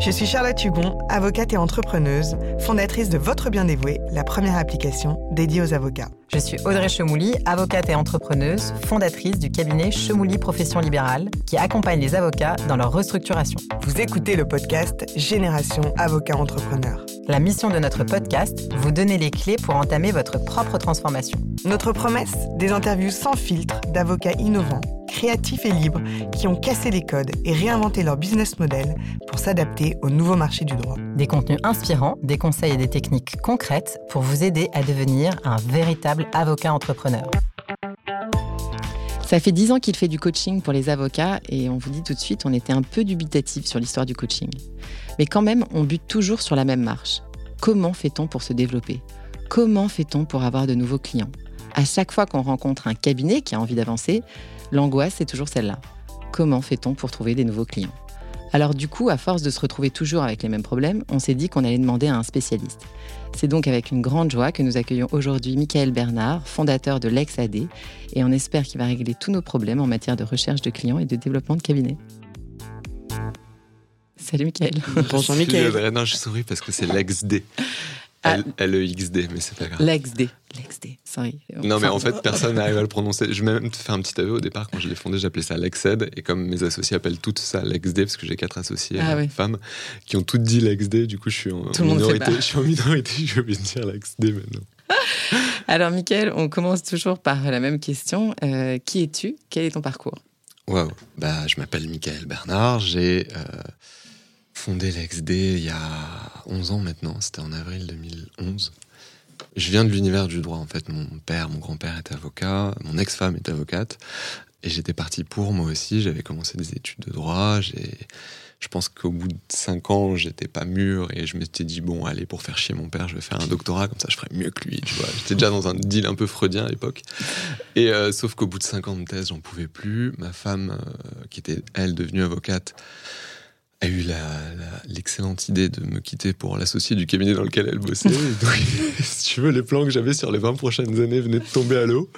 Je suis Charlotte Hugon, avocate et entrepreneuse, fondatrice de Votre Bien Dévoué, la première application dédiée aux avocats. Je suis Audrey Chemouli, avocate et entrepreneuse, fondatrice du cabinet Chemouli Profession Libérale, qui accompagne les avocats dans leur restructuration. Vous écoutez le podcast Génération Avocat Entrepreneur. La mission de notre podcast, vous donner les clés pour entamer votre propre transformation. Notre promesse, des interviews sans filtre d'avocats innovants créatifs et libres qui ont cassé les codes et réinventé leur business model pour s'adapter au nouveau marché du droit. Des contenus inspirants, des conseils et des techniques concrètes pour vous aider à devenir un véritable avocat entrepreneur. Ça fait dix ans qu'il fait du coaching pour les avocats et on vous dit tout de suite, on était un peu dubitatif sur l'histoire du coaching. Mais quand même, on bute toujours sur la même marche. Comment fait-on pour se développer? Comment fait-on pour avoir de nouveaux clients? À chaque fois qu'on rencontre un cabinet qui a envie d'avancer, L'angoisse, c'est toujours celle-là. Comment fait-on pour trouver des nouveaux clients? Alors du coup, à force de se retrouver toujours avec les mêmes problèmes, on s'est dit qu'on allait demander à un spécialiste. C'est donc avec une grande joie que nous accueillons aujourd'hui Michael Bernard, fondateur de l'Ex-AD, et on espère qu'il va régler tous nos problèmes en matière de recherche de clients et de développement de cabinet. Salut Michael. Bonjour Michael. Non, je souris parce que c'est l'ex-D. L-E-X-D, mais c'est pas grave. L'XD. L'XD, sorry. Non, mais en fait, personne n'arrive à le prononcer. Je vais même te faire un petit aveu. Au départ, quand je l'ai fondé, j'appelais ça Lexed. Et comme mes associés appellent toutes ça Lexd, parce que j'ai quatre associés ah femmes qui ont toutes dit Lexd, du coup, je suis en, minorité. Je suis en minorité, je obligé de dire Lexd maintenant. Alors, Mickaël, on commence toujours par la même question. Euh, qui es-tu? Quel est ton parcours? Waouh bah, Je m'appelle Michael Bernard. J'ai. Euh, fondé l'XD il y a 11 ans maintenant, c'était en avril 2011. Je viens de l'univers du droit en fait. Mon père, mon grand-père est avocat, mon ex-femme est avocate, et j'étais parti pour moi aussi. J'avais commencé des études de droit. Je pense qu'au bout de 5 ans, j'étais pas mûr et je m'étais dit bon, allez pour faire chier mon père, je vais faire un doctorat comme ça, je ferai mieux que lui. Tu vois, j'étais déjà dans un deal un peu freudien à l'époque. Et euh, sauf qu'au bout de 5 ans de thèse, j'en pouvais plus. Ma femme, euh, qui était elle devenue avocate a eu l'excellente idée de me quitter pour l'associer du cabinet dans lequel elle bossait. donc, si tu veux, les plans que j'avais sur les 20 prochaines années venaient de tomber à l'eau.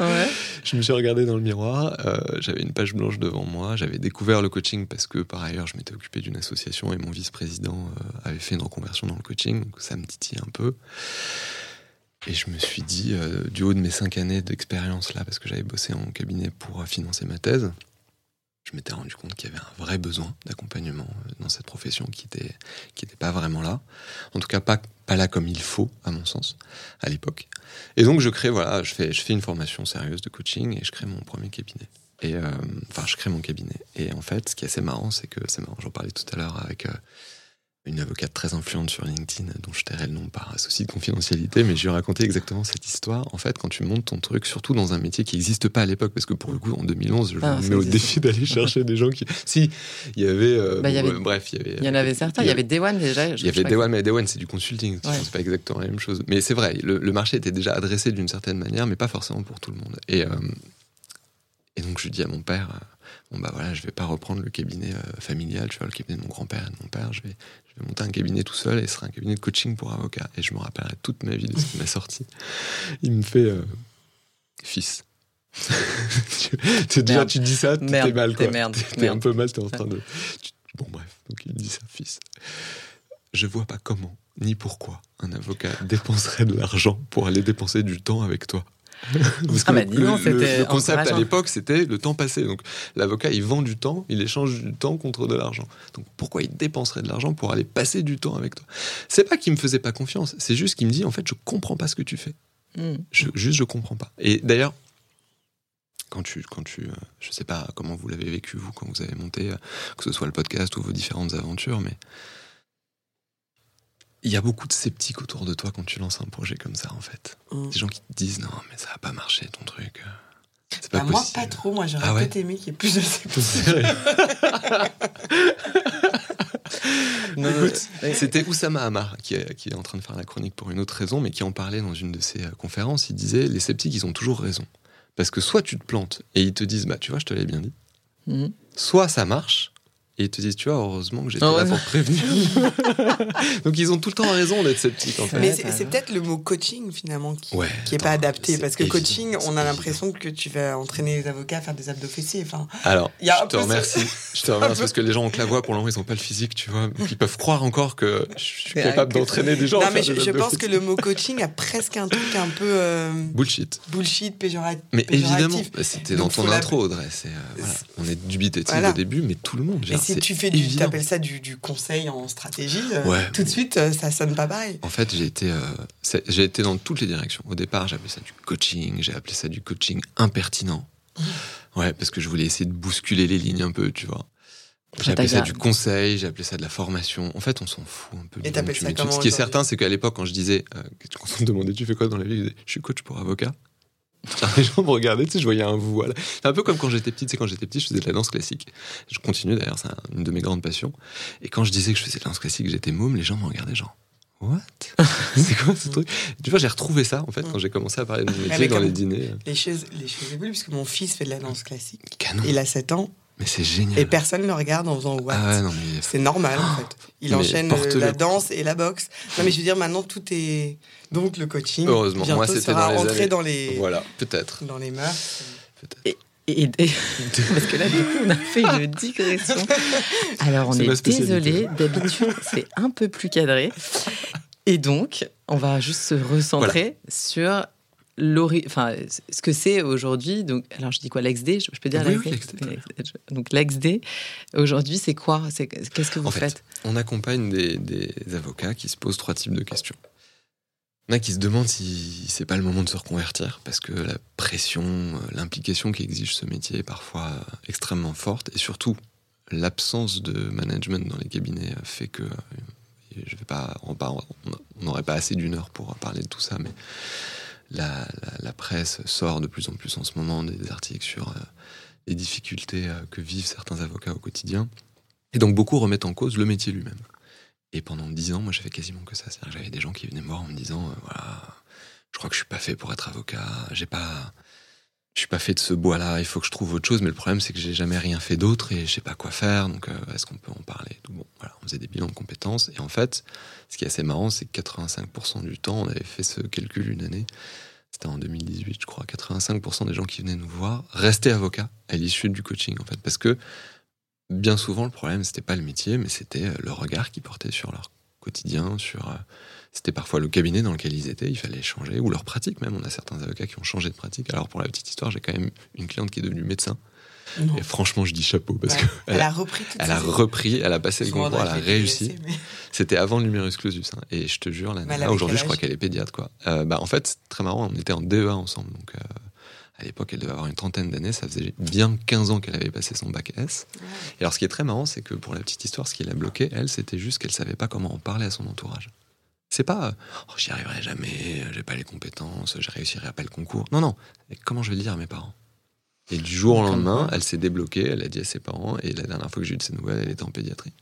Je me suis regardé dans le miroir, euh, j'avais une page blanche devant moi, j'avais découvert le coaching parce que par ailleurs je m'étais occupé d'une association et mon vice-président euh, avait fait une reconversion dans le coaching, donc ça me titille un peu. Et je me suis dit, euh, du haut de mes cinq années d'expérience là, parce que j'avais bossé en cabinet pour financer ma thèse, je m'étais rendu compte qu'il y avait un vrai besoin d'accompagnement euh, dans cette profession qui était qui n'était pas vraiment là. En tout cas, pas pas là comme il faut, à mon sens, à l'époque. Et donc, je crée voilà, je fais je fais une formation sérieuse de coaching et je crée mon premier cabinet. Et euh, enfin, je crée mon cabinet. Et en fait, ce qui est assez marrant, c'est que c'est marrant. J'en parlais tout à l'heure avec euh, une avocate très influente sur LinkedIn, dont je tairai le nom par souci de confidentialité, mais je lui ai raconté exactement cette histoire. En fait, quand tu montes ton truc, surtout dans un métier qui n'existe pas à l'époque, parce que pour le coup, en 2011, je ah, me mets au défi d'aller chercher des gens qui. Si, il y avait. Euh, bah, bref, il y avait. Il y en avait certains. Il y avait One déjà. Il y avait One, mais One, c'est du consulting. C'est pas exactement la même chose. Mais c'est vrai, le, marché était déjà adressé d'une certaine manière, mais pas forcément pour tout le monde. Et, euh, et donc, je dis à mon père bon bah voilà, je vais pas reprendre le cabinet euh, familial, tu vois, le cabinet de mon grand-père et de mon père, je vais, monter un cabinet tout seul et ce sera un cabinet de coaching pour avocats. Et je me rappellerai toute ma vie de ce m'a sorti. Il me fait euh, fils. tu, déjà, tu dis ça, t'es mal quoi. T'es un peu mal, t'es en train de. bon bref, donc il me dit ça, fils. Je vois pas comment ni pourquoi un avocat dépenserait de l'argent pour aller dépenser du temps avec toi. ah bah, le, concept à l'époque, c'était le temps passé. Donc l'avocat, il vend du temps, il échange du temps contre de l'argent. Donc pourquoi il dépenserait de l'argent pour aller passer du temps avec toi? C'est pas qu'il me faisait pas confiance, c'est juste qu'il me dit en fait, je comprends pas ce que tu fais. Hmm. Je, juste, je comprends pas. Et d'ailleurs, quand tu, quand tu, euh, je sais pas comment vous l'avez vécu vous quand vous avez monté, euh, que ce soit le podcast ou vos différentes aventures, mais il y a beaucoup de sceptiques autour de toi quand tu lances un projet comme ça, en fait. Mm. Des gens qui te disent non, mais ça va pas marcher ton truc. C'est pas bah, Moi, pas trop. Moi, j'aurais ah peut-être aimé qu'il y ait plus de sceptiques. C'était Oussama Hamar qui est, qui est, en train de faire la chronique pour une autre raison, mais qui en parlait dans une de ses euh, conférences. Il disait les sceptiques, ils ont toujours raison. Parce que soit tu te plantes et ils te disent bah tu vois, je te l'ai bien dit. Mm. Soit ça marche Et ils te disent, tu vois, heureusement que j'étais là pour te prévenir. Donc ils ont tout le temps raison d'être sceptiques en fait. Mais Ouais, c'est raison. peut-être le mot coaching finalement qui, Ouais, qui est attends, pas adapté. c'est Parce que évident, coaching, on a l'impression que tu vas entraîner les avocats à faire des abdos fessiers. Enfin, Alors, y a je te remercie. Je te remercie parce que les gens ont que la voix pour le moment, ils n'ont pas le physique, tu vois. Ils peuvent croire encore que je suis capable d'entraîner des gens. à non, mais faire je, des je abdos pense que le mot coaching a presque un truc un peu euh, Bullshit. bullshit, péjorat- Mais évidemment, péjoratif. bah, c'était dans ton intro, Audrey. c'est, euh, voilà. On est dubitatif Voilà. au début, mais tout le monde. Genre, si tu fais du, t'appelles ça du, du conseil en stratégie, euh, tout de suite, euh, ça sonne pas pareil. En fait, j'ai été, euh, j'ai été dans toutes les directions. Au départ, j'ai appelé ça du coaching, j'ai appelé ça du coaching impertinent. Ouais, parce que je voulais essayer de bousculer les lignes un peu, tu vois. J'ai appelé ça du conseil, j'ai appelé ça de la formation. En fait, on s'en fout un peu. Et tu ça mets comment Ce qui est certain, c'est qu'à l'époque, quand je disais, euh, quand on me demandait, tu fais quoi dans la vie, je disais, je suis coach pour avocat. Les gens me regardaient, tu sais, je voyais un voile. C'est un peu comme quand j'étais petit, tu sais, quand j'étais petit, je faisais de la danse classique. Je continue d'ailleurs, c'est un- une de mes grandes passions. Et quand je disais que je faisais de la danse classique, que j'étais môme, les gens me regardaient genre, what? C'est quoi ce truc? Tu vois, j'ai retrouvé ça, en fait, quand j'ai commencé à parler de mon métier dans les dîners. Les choses, les choses évoluent, puisque mon fils fait de la danse classique. Canon. Il a 7 ans, Mais c'est génial. et personne ne le regarde en faisant what? ah ouais, non, mais C'est normal en fait. Il Mais enchaîne la danse et la boxe. Non mais je veux dire maintenant tout est donc le coaching. Heureusement, moi, bientôt c'était dans les années- dans les voilà, peut-être. dans les mœurs. Et, et- parce que là, du coup, on a fait une digression. Alors, on est, désolé. D'habitude, c'est un peu plus cadré. Et donc, on va juste se recentrer sur enfin, ce que c'est aujourd'hui. Donc, alors, je dis quoi, l'XD je, je peux dire Oui, l'XD oui, Donc, l'XD, aujourd'hui, c'est quoi? C'est- Qu'est-ce que vous En fait, faites? On accompagne des, des avocats qui se posent trois types de questions. Il y en a qui se demandent si c'est pas le moment de se reconvertir parce que la pression, euh, l'implication qu'exige ce métier est parfois euh, extrêmement forte et surtout l'absence de management dans les cabinets euh, fait que je vais pas on n'aurait pas assez d'une heure pour parler de tout ça mais la, presse sort de plus en plus en ce moment des articles sur euh, les difficultés euh, que vivent certains avocats au quotidien et donc beaucoup remettent en cause le métier lui-même. Et pendant dix ans, moi j'ai fait quasiment que ça. C'est-à-dire que j'avais des gens qui venaient me voir en me disant euh, voilà, je crois que je suis pas fait pour être avocat, j'ai pas. Je suis pas fait de ce bois-là, il faut que je trouve autre chose, mais le problème c'est que j'ai jamais rien fait d'autre et je sais pas quoi faire, donc euh, est-ce qu'on peut en parler Bon, voilà, on faisait des bilans de compétences et en fait, ce qui est assez marrant, c'est que 85% du temps, on avait fait ce calcul une année, c'était en 2018, je crois, 85% des gens qui venaient nous voir restaient avocats à l'issue du coaching en fait, parce que bien souvent, le problème, c'était pas le métier, mais c'était euh, le regard qu'ils portaient sur leur quotidien, sur. C'était parfois le cabinet dans lequel ils étaient, il fallait changer, ou leur pratique même. On a certains avocats qui ont changé de pratique. Alors, pour la petite histoire, j'ai quand même une cliente qui est devenue médecin. Non. Et franchement, je dis chapeau, parce Ouais. que Elle, elle, a, repris elle a repris, elle a passé le Je concours, elle a réussi. mais- C'était avant le numerus clausus. hein. Et je te jure, nana, avait aujourd'hui, je crois qu'elle est pédiatre. Quoi. Euh, bah, en fait, c'est très marrant, on était en DEA ensemble. Donc, euh, à l'époque, elle devait avoir une trentaine d'années. Ça faisait bien 15 ans qu'elle avait passé son bac S. Et alors, ce qui est très marrant, c'est que pour la petite histoire, ce qui l'a bloqué, elle, c'était juste qu'elle savait pas comment en parler à son entourage. C'est pas oh, j'y arriverai jamais, j'ai pas les compétences, je réussirai pas le concours. Non, non. Et comment je vais le dire à mes parents? Et du jour au lendemain, elle s'est débloquée, elle a dit à ses parents, et la dernière fois que j'ai eu de ses nouvelles, elle était en pédiatrie.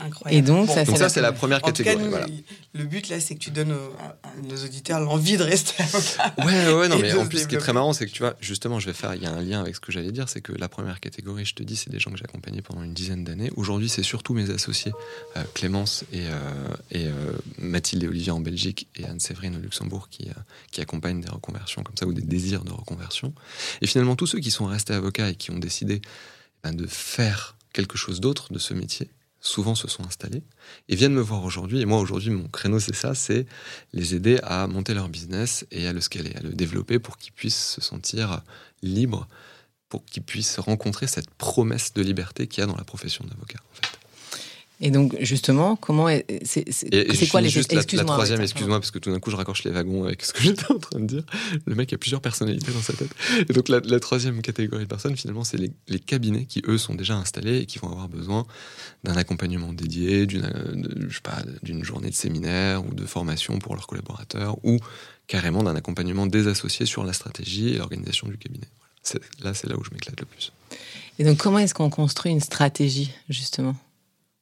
Incroyable. Et donc, ça, Donc, c'est ça, la- c'est la première En tout cas, catégorie. nous, voilà. le but là, c'est que tu donnes aux- à, nos auditeurs l'envie de rester avocat. Ouais, ouais, non, mais en plus, ce qui est très marrant, c'est que tu vois, justement, je vais faire, il y a un lien avec ce que j'allais dire, c'est que la première catégorie, je te dis, c'est des gens que j'ai accompagnés pendant une dizaine d'années. Aujourd'hui, c'est surtout mes associés, euh, Clémence et, euh, et euh, Mathilde et Olivier en Belgique et Anne-Séverine au Luxembourg qui, euh, qui accompagnent des reconversions comme ça ou des désirs de reconversion. Et finalement, tous ceux qui sont restés avocats et qui ont décidé ben, de faire quelque chose d'autre de ce métier, souvent se sont installés et viennent me voir aujourd'hui. Et moi, aujourd'hui, mon créneau, c'est ça, c'est les aider à monter leur business et à le scaler, à le développer pour qu'ils puissent se sentir libres, pour qu'ils puissent rencontrer cette promesse de liberté qu'il y a dans la profession d'avocat. Et donc, justement, comment est- c'est c'est- Et, c'est quoi les juste la, la excuse-moi, troisième, ouais, excuse-moi, parce que tout d'un coup, je raccroche les wagons avec ce que j'étais en train de dire. Le mec a plusieurs personnalités dans sa tête. Et donc, la, la troisième catégorie de personnes, finalement, c'est les, les cabinets qui, eux, sont déjà installés et qui vont avoir besoin d'un accompagnement dédié, d'une euh, de- je sais pas, d'une journée de séminaire ou de formation pour leurs collaborateurs, ou carrément d'un accompagnement des associés sur la stratégie et l'organisation du cabinet. Voilà. C'est- Là, c'est là où je m'éclate le plus. Et donc, comment est-ce qu'on construit une stratégie, justement?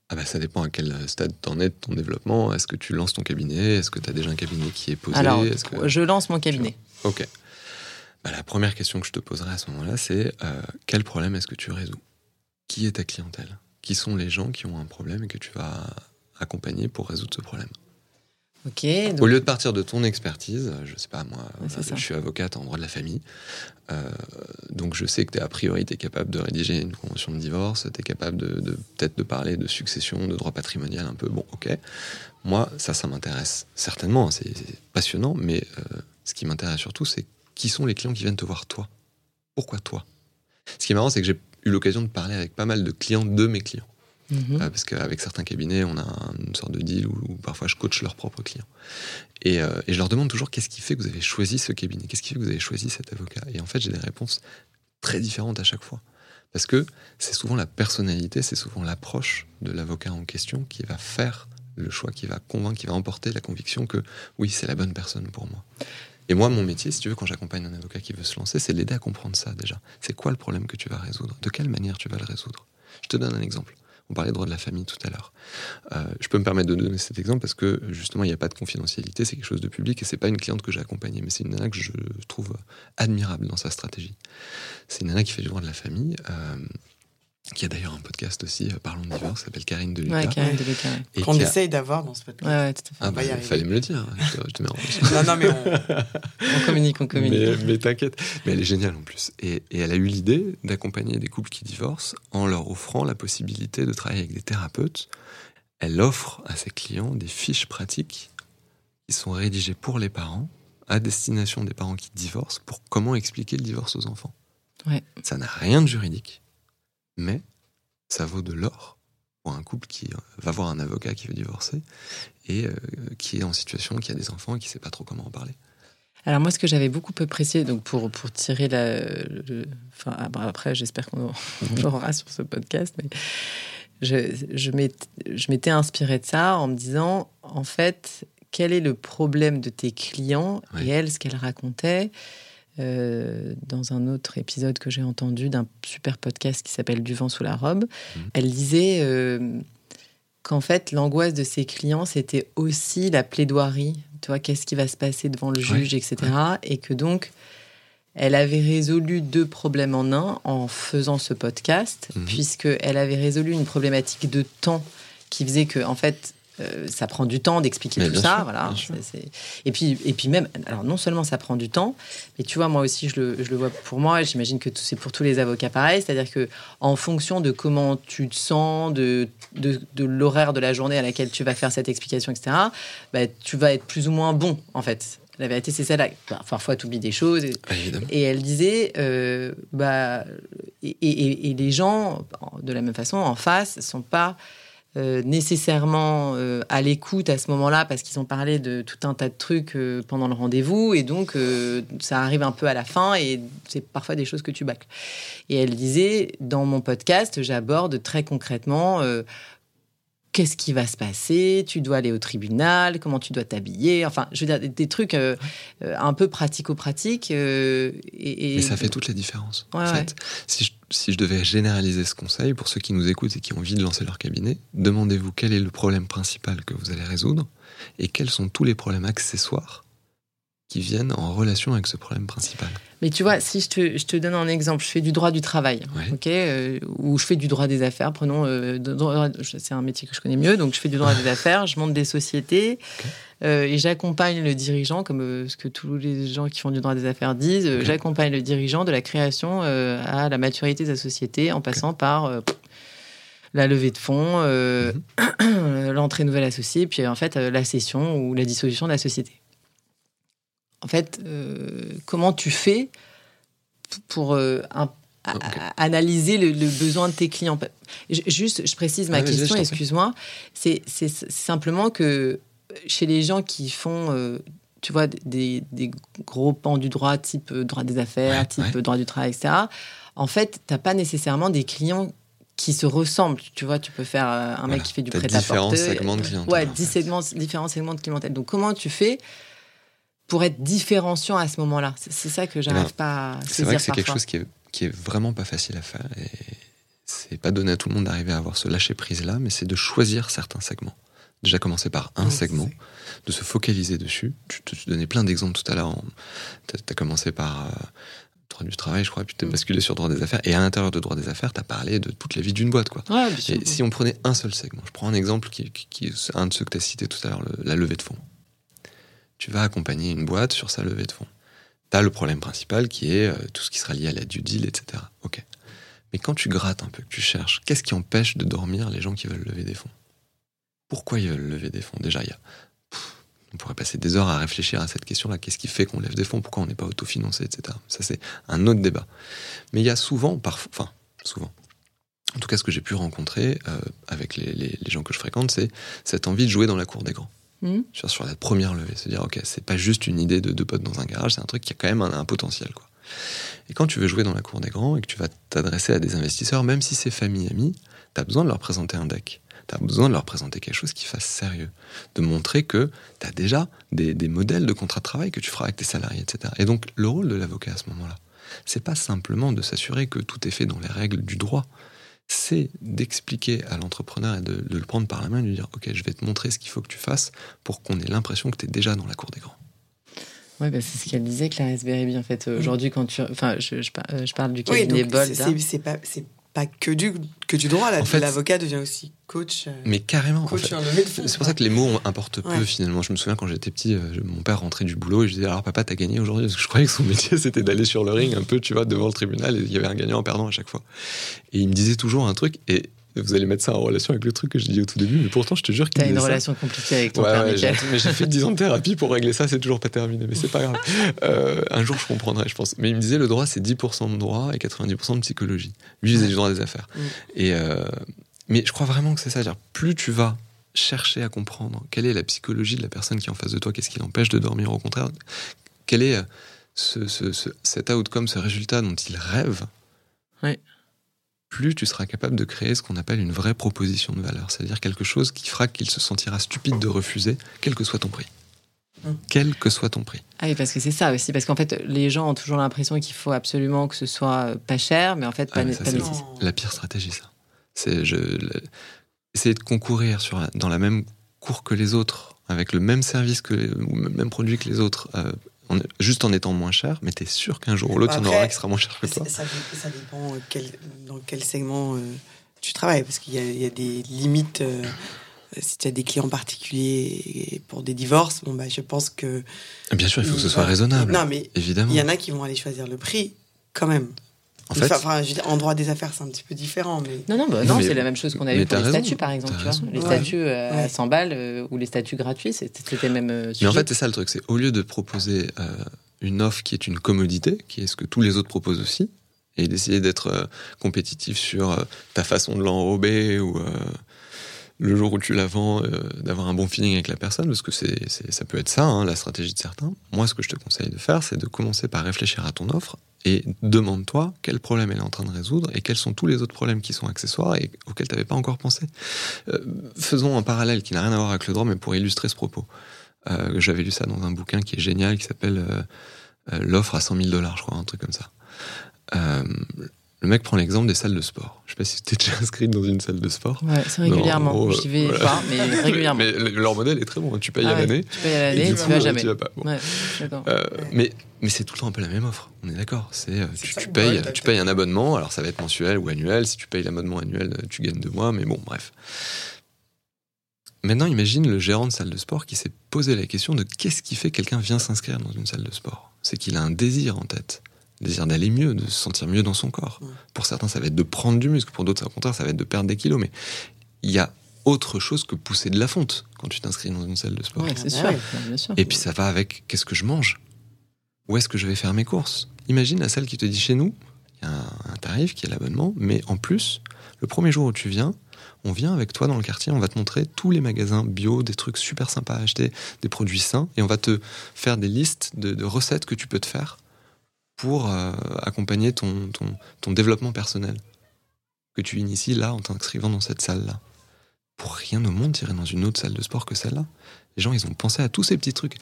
Ah bah ça dépend à quel stade t'en es de ton développement. Est-ce que tu lances ton cabinet? Est-ce que tu as déjà un cabinet qui est posé? Alors, que... je lance mon cabinet. Ok. Bah, la première question que je te poserai à ce moment-là, c'est euh, quel problème est-ce que tu résous? Qui est ta clientèle? Qui sont les gens qui ont un problème et que tu vas accompagner pour résoudre ce problème? Ok. Au lieu de partir de ton expertise, je sais pas moi, Ouais, euh, je suis avocate en droit de la famille, euh, donc je sais que tu a priori tu es capable de rédiger une convention de divorce, tu es capable de, de- peut-être de parler de succession, de droit patrimonial un peu, bon ok. Moi ça ça m'intéresse certainement, c'est c'est passionnant, mais euh, ce qui m'intéresse surtout c'est qui sont les clients qui viennent te voir toi. Pourquoi toi? Ce qui est marrant c'est que j'ai eu l'occasion de parler avec pas mal de clients de mes clients. Mhm. Euh, parce qu'avec certains cabinets, on a un- une sorte de deal où, parfois je coach leurs propres clients. Et, euh, et je leur demande toujours qu'est-ce qui fait que vous avez choisi ce cabinet? Qu'est-ce qui fait que vous avez choisi cet avocat? Et en fait, j'ai des réponses très différentes à chaque fois. Parce que c'est souvent la personnalité, c'est souvent l'approche de l'avocat en question qui va faire le choix, qui va convaincre, qui va emporter la conviction que oui, c'est la bonne personne pour moi. Et moi, mon métier, si tu veux, quand j'accompagne un avocat qui veut se lancer, c'est de l'aider à comprendre ça déjà. C'est quoi le problème que tu vas résoudre? De quelle manière tu vas le résoudre? Je te donne un exemple. On parlait de droit de la famille tout à l'heure. Euh, je peux me permettre de donner cet exemple parce que justement, il n'y a pas de confidentialité, c'est quelque chose de public et c'est pas une cliente que j'ai accompagnée, mais c'est une nana que je trouve admirable dans sa stratégie. C'est une nana qui fait du droit de la famille, euh, qui a d'ailleurs un podcast aussi, euh, Parlons de divorce, qui s'appelle Karine Deluca. Ouais, Karine Deluca, ouais. et Qu'on a- essaye d'avoir dans ce podcast. Ouais, ouais, tout à fait. Ah bah, il fallait me le dire, hein. je te, je te mets en plus. Non, non, mais on- On communique, on communique. Mais, mais t'inquiète, mais elle est géniale en plus. Et, et elle a eu l'idée d'accompagner des couples qui divorcent en leur offrant la possibilité de travailler avec des thérapeutes. Elle offre à ses clients des fiches pratiques qui sont rédigées pour les parents, à destination des parents qui divorcent, pour comment expliquer le divorce aux enfants. Ouais. Ça n'a rien de juridique, mais ça vaut de l'or pour un couple qui euh, va voir un avocat qui veut divorcer et euh, qui est en situation, qui a des enfants et qui ne sait pas trop comment en parler. Alors moi, ce que j'avais beaucoup apprécié, donc pour, pour tirer la... le- enfin, ah, après, j'espère qu'on on l'aura sur ce podcast, mais je, je m'étais- je m'étais inspirée de ça en me disant, en fait, quel est le problème de tes clients Ouais. Et elle, ce qu'elle racontait euh, dans un autre épisode que j'ai entendu d'un super podcast qui s'appelle Du vent sous la robe, Mhm. elle disait euh, qu'en fait, l'angoisse de ses clients, c'était aussi la plaidoirie. Tu vois, qu'est-ce qui va se passer devant le juge, etc. Et que donc, elle avait résolu deux problèmes en un en faisant ce podcast, Mhm. puisqu'elle avait résolu une problématique de temps qui faisait que, en fait, euh, ça prend du temps d'expliquer Mais tout ça, sûr, voilà. C'est- c'est- Et puis, et puis même, alors non seulement ça prend du temps, mais tu vois, moi aussi, je le, je le vois pour moi. et J'imagine que tout- c'est pour tous les avocats pareil, c'est-à-dire que en fonction de comment tu te sens, de, de, de l'horaire de la journée à laquelle tu vas faire cette explication, etc., bah, tu vas être plus ou moins bon, en fait. La vérité, c'est celle-là. Bah, parfois, tu oublies des choses. et- elle disait, euh, bah, et, et- et les gens, de la même façon, en face, sont pas euh, nécessairement euh, à l'écoute à ce moment-là parce qu'ils ont parlé de tout un tas de trucs euh, pendant le rendez-vous et donc ça arrive un peu à la fin et c'est parfois des choses que tu bâcles. Et elle disait, dans mon podcast, j'aborde très concrètement qu'est-ce qui va se passer, tu dois aller au tribunal, comment tu dois t'habiller, enfin, je veux dire, des, des trucs euh, euh, un peu pratico-pratiques. euh, et, et- Mais ça fait toute la différence. Ouais, en ouais. fait. Si, je, si je devais généraliser ce conseil pour ceux qui nous écoutent et qui ont envie de lancer leur cabinet, demandez-vous quel est le problème principal que vous allez résoudre et quels sont tous les problèmes accessoires qui viennent en relation avec ce problème principal. Mais tu vois, si je te, je te donne un exemple, je fais du droit du travail, Ouais. ok, euh, ou je fais du droit des affaires. Prenons, euh, c'est un métier que je connais mieux, donc je fais du droit des affaires, je monte des sociétés euh, et j'accompagne le dirigeant, comme ce que tous les gens qui font du droit des affaires disent. J'accompagne le dirigeant de la création à la maturité de la société, en passant par la levée de fonds, Mhm. l'entrée nouvelle associée, puis en fait la cession ou la dissolution de la société. En fait, euh, comment tu fais pour euh, un- analyser le, le besoin de tes clients? J- Juste, je précise ma Ah, question, excuse-moi. C'est simplement que chez les gens qui font, euh, tu vois, des, des gros pans du droit, type euh, droit des affaires, Ouais, type ouais. euh, droit du travail, etc., en fait, tu n'as pas nécessairement des clients qui se ressemblent. Tu vois, tu peux faire euh, un Voilà. mec qui fait du prêt-à-porter. différents segments de clientèle, Ouais, segments- différents segments de clientèle. Donc, comment tu fais pour être différenciant à ce moment-là C'est ça que j'arrive ben, pas à C'est vrai que c'est quelque chose qui est, qui est vraiment pas facile à faire et c'est pas donné à tout le monde d'arriver à avoir ce lâcher prise là, mais c'est de choisir certains segments. Déjà commencer par un segment, de se focaliser dessus. Tu te tu donnais plein d'exemples tout à l'heure. Tu as commencé par euh, droit du travail, je crois, puis tu as basculé sur droit des affaires. Et à l'intérieur de droit des affaires, tu as parlé de toute la vie d'une boîte. Quoi. Ouais. Et si on prenait un seul segment, je prends un exemple qui, qui- qui est un de ceux que tu as cité tout à l'heure, la levée de fonds. Tu vas accompagner une boîte sur sa levée de fonds. Tu as le problème principal qui est euh, tout ce qui sera lié à la due deal, etc. Mais quand tu grattes un peu, que tu cherches, qu'est-ce qui empêche de dormir les gens qui veulent lever des fonds? Pourquoi ils veulent lever des fonds? Déjà, il y a. on pourrait passer des heures à réfléchir à cette question-là. Qu'est-ce qui fait qu'on lève des fonds? Pourquoi on n'est pas autofinancé, etc. Ça, c'est un autre débat. Mais il y a souvent, parfois, enfin, souvent, en tout cas, ce que j'ai pu rencontrer euh, avec les gens que je fréquente, c'est cette envie de jouer dans la cour des grands. Mhm. Sur, la première levée, se dire, ok, c'est pas juste une idée de deux potes dans un garage, c'est un truc qui a quand même un, un potentiel. Quoi. Et quand tu veux jouer dans la cour des grands et que tu vas t'adresser à des investisseurs, même si c'est famille, amis, tu as besoin de leur présenter un deck. Tu as besoin de leur présenter quelque chose qui fasse sérieux. De montrer que tu as déjà des, des modèles de contrat de travail que tu feras avec tes salariés, etc. Et donc, le rôle de l'avocat à ce moment-là, c'est pas simplement de s'assurer que tout est fait dans les règles du droit, c'est d'expliquer à l'entrepreneur et de, de le prendre par la main et de lui dire Ok, je vais te montrer ce qu'il faut que tu fasses pour qu'on ait l'impression que tu es déjà dans la cour des grands. Ouais, bah, c'est ce qu'elle disait, Clarisse Beribi, en fait. Aujourd'hui, quand tu. Enfin, je, je, euh, je parle du Oui, cabinet donc Bold. c'est- hein. pas, pas que du, que du droit. En L'avocat devient aussi coach. euh, Mais carrément. en coach en. C'est pour ça que les mots importent peu Ouais. finalement. Je me souviens quand j'étais petit, euh, mon père rentrait du boulot et je disais alors papa t'as gagné aujourd'hui? Parce que je croyais que son métier c'était d'aller sur le ring un peu tu vois devant le tribunal et il y avait un gagnant un perdant à chaque fois. Et il me disait toujours un truc et vous allez mettre ça en relation avec le truc que je dis au tout début mais pourtant je te jure qu'il T'as une ça. relation compliquée avec ton Ouais, père, ouais, Michael. j'ai- mais j'ai fait 10 ans de thérapie pour régler ça, c'est toujours pas terminé, mais c'est pas grave. Euh, un jour, je comprendrai, je pense. Mais il me disait le droit, c'est 10% de droit et 90% de psychologie. Lui, il faisait du droit des affaires. Mm. Et euh, mais je crois vraiment que c'est ça. dire plus tu vas chercher à comprendre quelle est la psychologie de la personne qui est en face de toi, qu'est-ce qui l'empêche de dormir, au contraire, quel est euh, ce, ce- ce- cet outcome, ce résultat dont il rêve, Ouais. Plus tu seras capable de créer ce qu'on appelle une vraie proposition de valeur, c'est-à-dire quelque chose qui fera qu'il se sentira stupide de refuser, quel que soit ton prix. Mm. Quel que soit ton prix. Ah oui, parce que c'est ça aussi. Parce qu'en fait, les gens ont toujours l'impression qu'il faut absolument que ce soit euh, pas cher, mais en fait, pas, Ah, mais né- ça, pas. Non. La pire stratégie, ça. C'est essayer de concourir sur dans la même cour que les autres, avec le même service que ou le même produit que les autres, euh, en- juste en étant moins cher, mais t'es sûr qu'un jour ou l'autre, il y en aura qui sera moins cher que toi. Ça, ça dé- ça dépend euh, quel- dans quel segment euh, tu travailles, parce qu'il y, a- il y a des limites. euh, si tu as des clients particuliers pour des divorces, bon, bah, je pense que. Bien sûr, il faut que ce soit va- raisonnable. Non, mais Évidemment. il y en a qui vont aller choisir le prix quand même. En fait, Enfin, je veux dire, en droit des affaires, c'est un petit peu différent, mais. Non, non, bah, Non, non, mais- c'est la même chose qu'on a eu pour les raison, statuts, par exemple. Tu vois. Les Ouais. statuts euh, à Ouais. 100 balles euh, ou les statuts gratuits, c'était le même euh, sujet. Mais en fait, c'est ça le truc, c'est au lieu de proposer euh, une offre qui est une commodité, qui est ce que tous les autres proposent aussi, et d'essayer d'être euh, compétitif sur euh, ta façon de l'enrober ou euh, le jour où tu la vends, euh, d'avoir un bon feeling avec la personne, parce que ça peut être ça, hein, la stratégie de certains. Moi, ce que je te conseille de faire, c'est de commencer par réfléchir à ton offre et demande-toi quel problème elle est en train de résoudre et quels sont tous les autres problèmes qui sont accessoires et auxquels tu n'avais pas encore pensé. Euh, faisons un parallèle qui n'a rien à voir avec le droit, mais pour illustrer ce propos. Euh, J'avais lu ça dans un bouquin qui est génial, qui s'appelle L'offre à 100 000 dollars, je crois, un truc comme ça. Le mec prend l'exemple des salles de sport. Je sais pas si tu es déjà inscrite dans une salle de sport. Ouais, c'est régulièrement. Non, en gros, J'y vais voilà. pas, mais régulièrement. Mais le- leur modèle est très bon. Tu payes Ah à ouais, l'année. Tu payes à et l'année, du tu coup, vas euh, jamais. tu vas pas. Bon. Ouais, d'accord. Euh, mais, mais c'est tout le temps un peu la même offre. On est d'accord. C'est euh, C'est tu, ça, tu ouais, payes, tu payes un abonnement. Alors ça va être mensuel ou annuel. Si tu payes l'abonnement annuel, euh, tu gagnes deux mois. Mais bon, bref. Maintenant, imagine le gérant de salle de sport qui s'est posé la question de qu'est-ce qui fait que quelqu'un vient s'inscrire dans une salle de sport? C'est qu'il a un désir en tête, désir d'aller mieux, de se sentir mieux dans son corps. Ouais. Pour certains, ça va être de prendre du muscle. Pour d'autres, au contraire, ça va être de perdre des kilos. Mais il y a autre chose que pousser de la fonte quand tu t'inscris dans une salle de sport. Ouais, c'est bah sûr. Et puis ça va avec qu'est-ce que je mange? Où est-ce que je vais faire mes courses? Imagine la salle qui te dit chez nous, il y a un, un tarif qui est l'abonnement, mais en plus, le premier jour où tu viens, on vient avec toi dans le quartier, on va te montrer tous les magasins bio, des trucs super sympas à acheter, des produits sains, et on va te faire des listes de, de recettes que tu peux te faire pour euh, accompagner ton, ton, ton développement personnel que tu inities là en t'inscrivant dans cette salle-là. Pour rien au monde, tirer dans une autre salle de sport que celle-là. Les gens, ils ont pensé à tous ces petits trucs.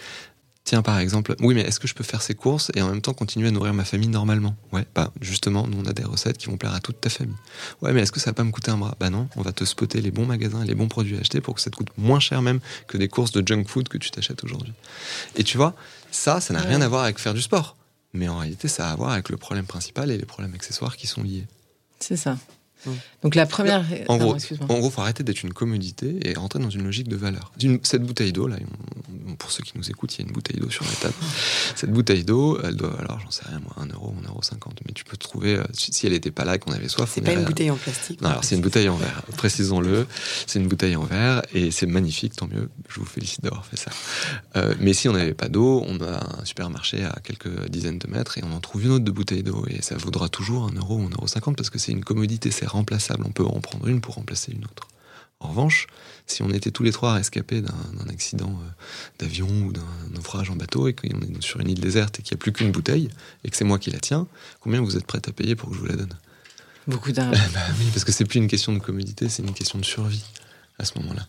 Tiens, par exemple, oui, mais est-ce que je peux faire ces courses et en même temps continuer à nourrir ma famille normalement? Ouais, bah justement, nous on a des recettes qui vont plaire à toute ta famille. Ouais, mais est-ce que ça va pas me coûter un bras? Bah non, on va te spotter les bons magasins et les bons produits à acheter pour que ça te coûte moins cher même que des courses de junk food que tu t'achètes aujourd'hui. Et tu vois, ça, ça n'a rien à voir avec faire du sport. Mais en réalité, ça a à voir avec le problème principal et les problèmes accessoires qui sont liés. C'est ça. Mm. Donc la première. En gros, en gros, faut arrêter d'être une commodité et rentrer dans une logique de valeur. Cette bouteille d'eau, là, on- pour ceux qui nous écoutent, il y a une bouteille d'eau sur la table. Cette bouteille d'eau, elle doit, alors j'en sais rien, moi, 1 euro, 1 euro 50. Mais tu peux trouver, euh, si si elle n'était pas là et qu'on avait soif, C'est pas une irait- bouteille en plastique. Non, alors c'est une bouteille en verre, précisons-le. C'est une bouteille en verre et c'est magnifique, tant mieux. Je vous félicite d'avoir fait ça. Euh, mais si on n'avait pas d'eau, on a un supermarché à quelques dizaines de mètres et on en trouve une autre de bouteille d'eau et ça vaudra toujours 1 euro ou 1 euro 50 parce que c'est une commodité, c'est remplaçable. On peut en prendre une pour remplacer une autre. En revanche, si on était tous les trois rescapés d'un d'un accident euh, d'avion ou d'un naufrage en bateau et qu'on est sur une île déserte et qu'il n'y a plus qu'une bouteille et que c'est moi qui la tiens, combien vous êtes prêts à payer pour que je vous la donne? Beaucoup d'argent. bah oui, parce que c'est plus une question de commodité, c'est une question de survie à ce moment-là.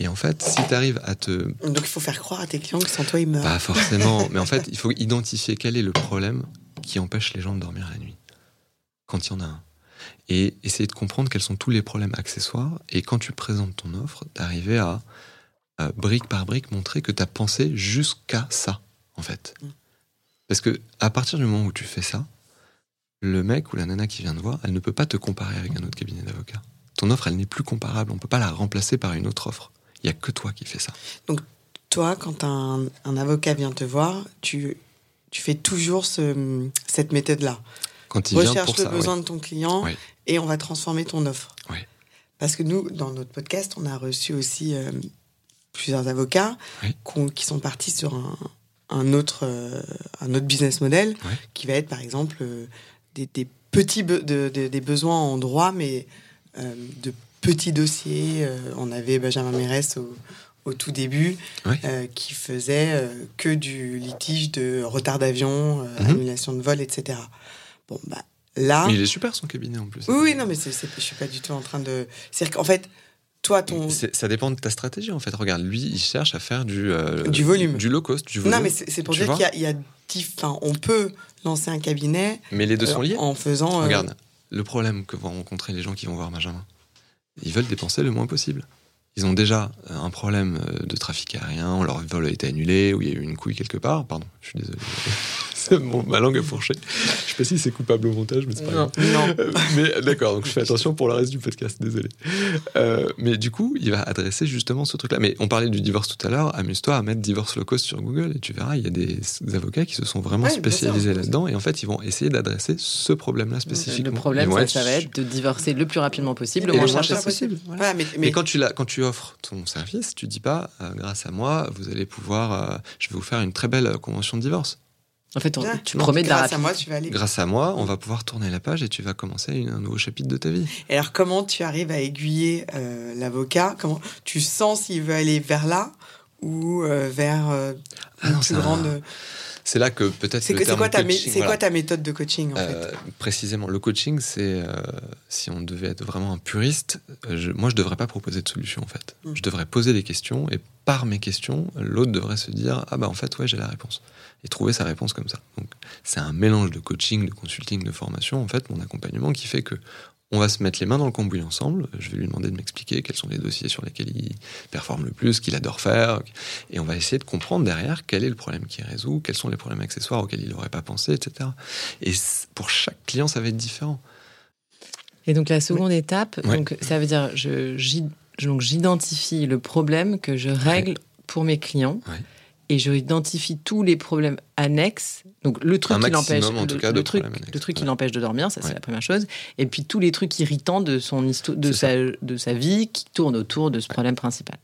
Et en fait, si tu arrives à te. Donc il faut faire croire à tes clients que sans toi ils meurent. Pas forcément, mais en fait, il faut identifier quel est le problème qui empêche les gens de dormir la nuit, quand il y en a un. Et essayer de comprendre quels sont tous les problèmes accessoires. Et quand tu présentes ton offre, d'arriver à, euh, brique par brique, montrer que tu as pensé jusqu'à ça, en fait. Mm. Parce que à partir du moment où tu fais ça, le mec ou la nana qui vient te voir, elle ne peut pas te comparer avec un autre cabinet d'avocats. Ton offre, elle n'est plus comparable. On peut pas la remplacer par une autre offre. Il y a que toi qui fais ça. Toi, quand un, un avocat vient te voir, tu, tu fais toujours ce- cette méthode-là. Quand il vient Recherche pour le ça, besoin de ton client Oui. et on va transformer ton offre. Oui. Parce que nous, dans notre podcast, on a reçu aussi euh, plusieurs avocats qui sont partis sur un, un autre, euh, un autre business model qui va être, par exemple, euh, des, des petits be- de- de- des besoins en droit, mais de petits dossiers. On avait Benjamin Mérès au, au tout début Oui. euh, qui faisait euh, que du litige de retard d'avion, euh, Mhm. annulation de vol, etc. Bon, bah là. Mais il est super son cabinet en plus. Oui, oui, non, mais c'est, c'est- je suis pas du tout en train de. C'est-à-dire qu'en fait, toi, ton. C'est- Ça dépend de ta stratégie en fait. Regarde, lui, il cherche à faire du, euh, Du volume. du low cost, du volume. Non, mais c'est, c'est pour Tu dire qu'il y a, il y a dix- enfin, on peut lancer un cabinet Mais les deux sont euh, liés. en faisant. euh, Regarde, le problème que vont rencontrer les gens qui vont voir Benjamin, ils veulent dépenser le moins possible. Ils ont déjà un problème de trafic aérien, leur vol a été annulé, ou il y a eu une couille quelque part. Pardon, je suis désolé. Bon, ma langue a fourché. Je sais pas si c'est coupable au montage, mais c'est pas Non. grave. Non. Euh, mais d'accord, donc je fais attention pour le reste du podcast, désolé. Euh, mais du coup, il va adresser justement ce truc-là. Mais on parlait du divorce tout à l'heure, amuse-toi à mettre divorce low cost sur Google et tu verras, il y a des avocats qui se sont vraiment Ouais, spécialisés là-dedans et en fait, ils vont essayer d'adresser ce problème-là spécifiquement. Le problème, ça, être ça va être de divorcer le plus rapidement possible, le moins cher possible. possible. voilà. Voilà, mais, Mais mais quand tu, l'as- quand tu offres ton service, tu dis pas, euh, grâce à moi, vous allez pouvoir, euh, je vais vous faire une très belle convention de divorce. En fait, on- Tiens, tu promets de la grâce à moi, tu vas aller. Grâce à moi, on va pouvoir tourner la page et tu vas commencer une- un nouveau chapitre de ta vie. Et alors, comment tu arrives à aiguiller euh, l'avocat? Comment tu sens s'il veut aller vers là ou euh, vers euh, Ah une non, plus un- grande C'est là que peut-être C'est quoi, ta coaching, voilà. quoi ta méthode de coaching en fait? précisément, le coaching, c'est euh, si on devait être vraiment un puriste, je- moi je devrais pas proposer de solution en fait. Mm. Je devrais poser des questions et par mes questions, l'autre devrait se dire ah bah en fait ouais j'ai la réponse et trouver sa réponse comme ça. Donc c'est un mélange de coaching, de consulting, de formation en fait mon accompagnement qui fait que on va se mettre les mains dans le cambouis ensemble. Je vais lui demander de m'expliquer quels sont les dossiers sur lesquels il performe le plus, qu'il adore faire. Et on va essayer de comprendre derrière quel est le problème qu'il résout, quels sont les problèmes accessoires auxquels il n'aurait pas pensé, etc. Et pour chaque client, ça va être différent. Et donc la seconde étape, Ouais. donc ça veut dire je j'identifie le problème que je règle pour mes clients Ouais. Et je identifie tous les problèmes annexes. Donc le truc qui l'empêche, le, le truc, le truc qui l'empêche de dormir, ça c'est Ouais. la première chose. Et puis tous les trucs irritants de son de sa de sa vie qui tournent autour de ce problème principal.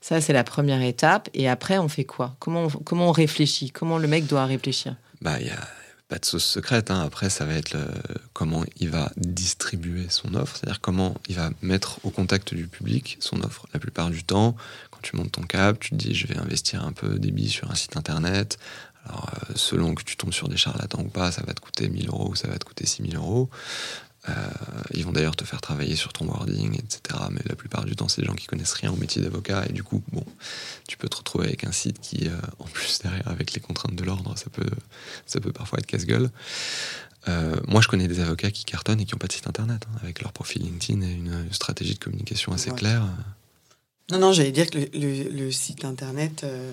Ça c'est la première étape. Et après on fait quoi? Comment on, comment on réfléchit? Comment le mec doit réfléchir? Bah, il n'y a pas de sauce secrète. hein. Après, ça va être le- comment il va distribuer son offre, c'est-à-dire comment il va mettre au contact du public son offre. La plupart du temps, quand tu montes ton cap, tu te dis je vais investir un peu des billes sur un site internet. Alors, euh, selon que tu tombes sur des charlatans ou pas, ça va te coûter 1000 euros ou ça va te coûter 6000 euros. Euh, ils vont d'ailleurs te faire travailler sur ton wording, etc. Mais la plupart du temps, c'est des gens qui connaissent rien au métier d'avocat. Et du coup, bon, tu peux te retrouver avec un site qui, euh, en plus, derrière, avec les contraintes de l'ordre, ça peut, ça peut parfois être casse-gueule. Euh, moi, je connais des avocats qui cartonnent et qui n'ont pas de site internet, hein, avec leur profil LinkedIn et une stratégie de communication assez Ouais. claire. Non, non, j'allais dire que le, le- le site internet, euh,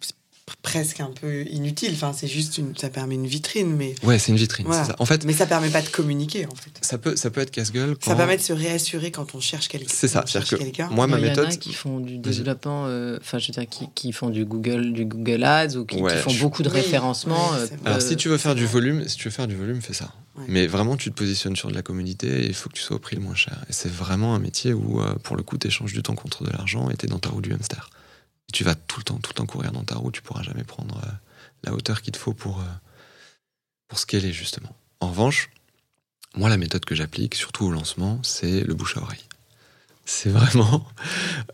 c'est presque un peu inutile. Enfin, c'est juste une, ça permet une vitrine, mais Ouais, c'est une vitrine. Voilà. c'est ça. En fait, mais ça permet pas de communiquer en fait. ça peut, ça peut être casse-gueule. Ça quand- permet de se réassurer quand on cherche quelqu'un. C'est ça, cherche que quelqu'un. moi, ma Il y en méthode. a qui font du développement, euh, enfin, je veux dire, qui, qui font du Google, du Google Ads ou qui, font je- beaucoup de Oui, référencement. euh. Alors, euh, si tu veux faire du volume, si tu veux faire du volume, fais ça. Mais vraiment, tu te positionnes sur de la commodité et il faut que tu sois au prix le moins cher. Et c'est vraiment un métier où, euh, pour le coup, tu échanges du temps contre de l'argent et tu es dans ta roue du hamster. Et tu vas tout le temps, tout le temps courir dans ta roue, tu pourras jamais prendre euh, la hauteur qu'il te faut pour, euh, pour scaler, justement. En revanche, moi, la méthode que j'applique, surtout au lancement, c'est le bouche à oreille. C'est vraiment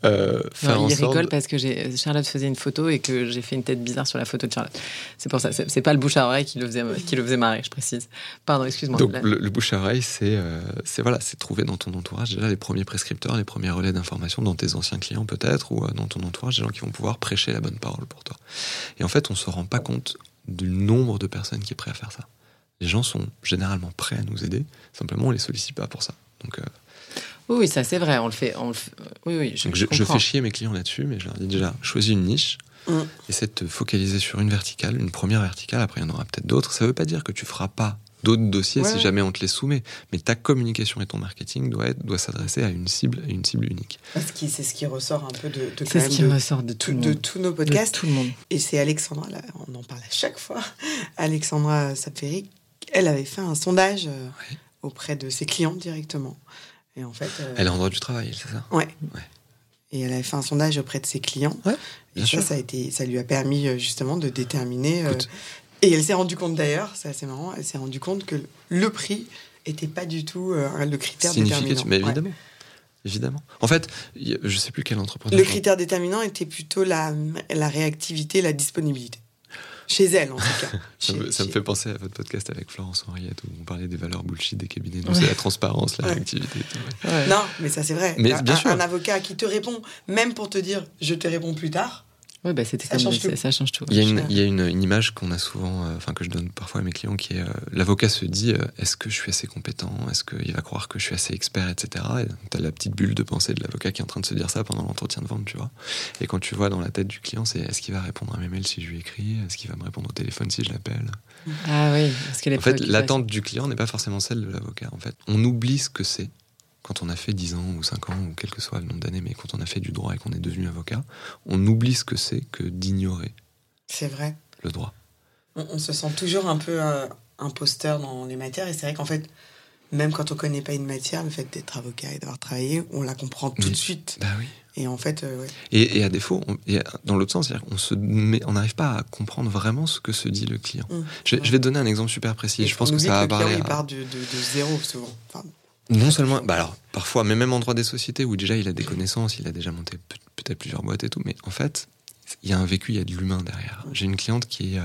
euh, faire Non, en il sorte. rigole parce que Charlotte faisait une photo et que j'ai fait une tête bizarre sur la photo de Charlotte. C'est pour ça, c'est pas le bouche à oreille qui le faisait, qui le faisait marrer, je précise. Pardon, excuse-moi. Donc le, le bouche à oreille, c'est euh, voilà, c'est trouver dans ton entourage déjà les premiers prescripteurs, les premiers relais d'information dans tes anciens clients peut-être ou euh, dans ton entourage des gens qui vont pouvoir prêcher la bonne parole pour toi. Et en fait, on se rend pas compte du nombre de personnes qui est prêt à faire ça. Les gens sont généralement prêts à nous aider, simplement on les sollicite pas pour ça. Donc, euh, Oui, ça c'est vrai, on le fait. On le fait- Oui, oui, je, donc je, je je comprends. fais chier mes clients là-dessus, mais je leur dis déjà choisis une niche. Mm. Essaie de te focaliser sur une verticale, une première verticale, après il y en aura peut-être d'autres. Ça veut pas dire que tu feras pas d'autres dossiers Ouais, si jamais on te les soumet, mais ta communication et ton marketing doit, être, doit s'adresser à une cible, à une cible unique. Parce que c'est ce qui ressort un peu de, de, quand C'est ce qui de, ressort de tout de tous nos De podcasts. tout le monde. Et c'est Alexandra, là, on en parle à chaque fois. Alexandra Saperi, elle avait fait un sondage euh, Ouais. auprès de ses clients directement. Et en fait, euh, Elle est en droit du travail, c'est ça? Ouais. Ouais. Et elle avait fait un sondage auprès de ses clients. Ouais, et bien ça, sûr. ça, a été, ça lui a permis euh, justement de déterminer. euh, et elle s'est rendue compte d'ailleurs, c'est assez marrant, elle s'est rendue compte que le prix était pas du tout euh, le critère déterminant. mais Ouais. évidemment. Évidemment. En fait, je sais plus quel entrepreneur. Le critère déterminant était plutôt la, la réactivité, la disponibilité. Chez elle, en tout cas. Ça, me, Chez- fait penser à votre podcast avec Florence Henriette où on parlait des valeurs bullshit des cabinets. Donc c'est la transparence, la réactivité. ouais. Non, mais ça c'est vrai. Mais un, bien sûr. un avocat qui te répond, même pour te dire je te réponds plus tard. Oui, bah, c'était Ça comme change ça, tout. ça change tout. Il y a, une, il y a une, une image qu'on a souvent, euh, enfin que je donne parfois à mes clients, qui est euh, l'avocat se dit euh, est-ce que je suis assez compétent? Est-ce qu'il va croire que je suis assez expert, etc. Et t'as la petite bulle de pensée de l'avocat qui est en train de se dire ça pendant l'entretien de vente, tu vois. Et quand tu vois dans la tête du client, c'est est-ce qu'il va répondre à mes mails si je lui écris? Est-ce qu'il va me répondre au téléphone si je l'appelle? Ah oui, parce que les En fait, l'attente du client n'est pas forcément celle de l'avocat. En fait, on oublie ce que c'est quand on a fait 10 ans ou 5 ans ou quel que soit le nombre d'années, mais quand on a fait du droit et qu'on est devenu avocat, on oublie ce que c'est que d'ignorer C'est vrai. le droit. On, on se sent toujours un peu euh, imposteur dans les matières. Et c'est vrai qu'en fait, même quand on connaît pas une matière, le fait d'être avocat et d'avoir travaillé, on la comprend tout de suite. Bah oui. Et en fait, euh, ouais. Et, et à défaut, on- et dans l'autre sens, qu'on se met- on n'arrive pas à comprendre vraiment ce que se dit le client. Mm. Je, je vais te donner un exemple super précis. Et je pense on que ça va le client, parler. il à- part de, de- de zéro souvent. Enfin, Non seulement, bah alors parfois, mais même en droit des sociétés où déjà il a des connaissances, il a déjà monté peut- peut-être plusieurs boîtes et tout, mais en fait, il y a un vécu, il y a de l'humain derrière. J'ai une cliente qui, euh,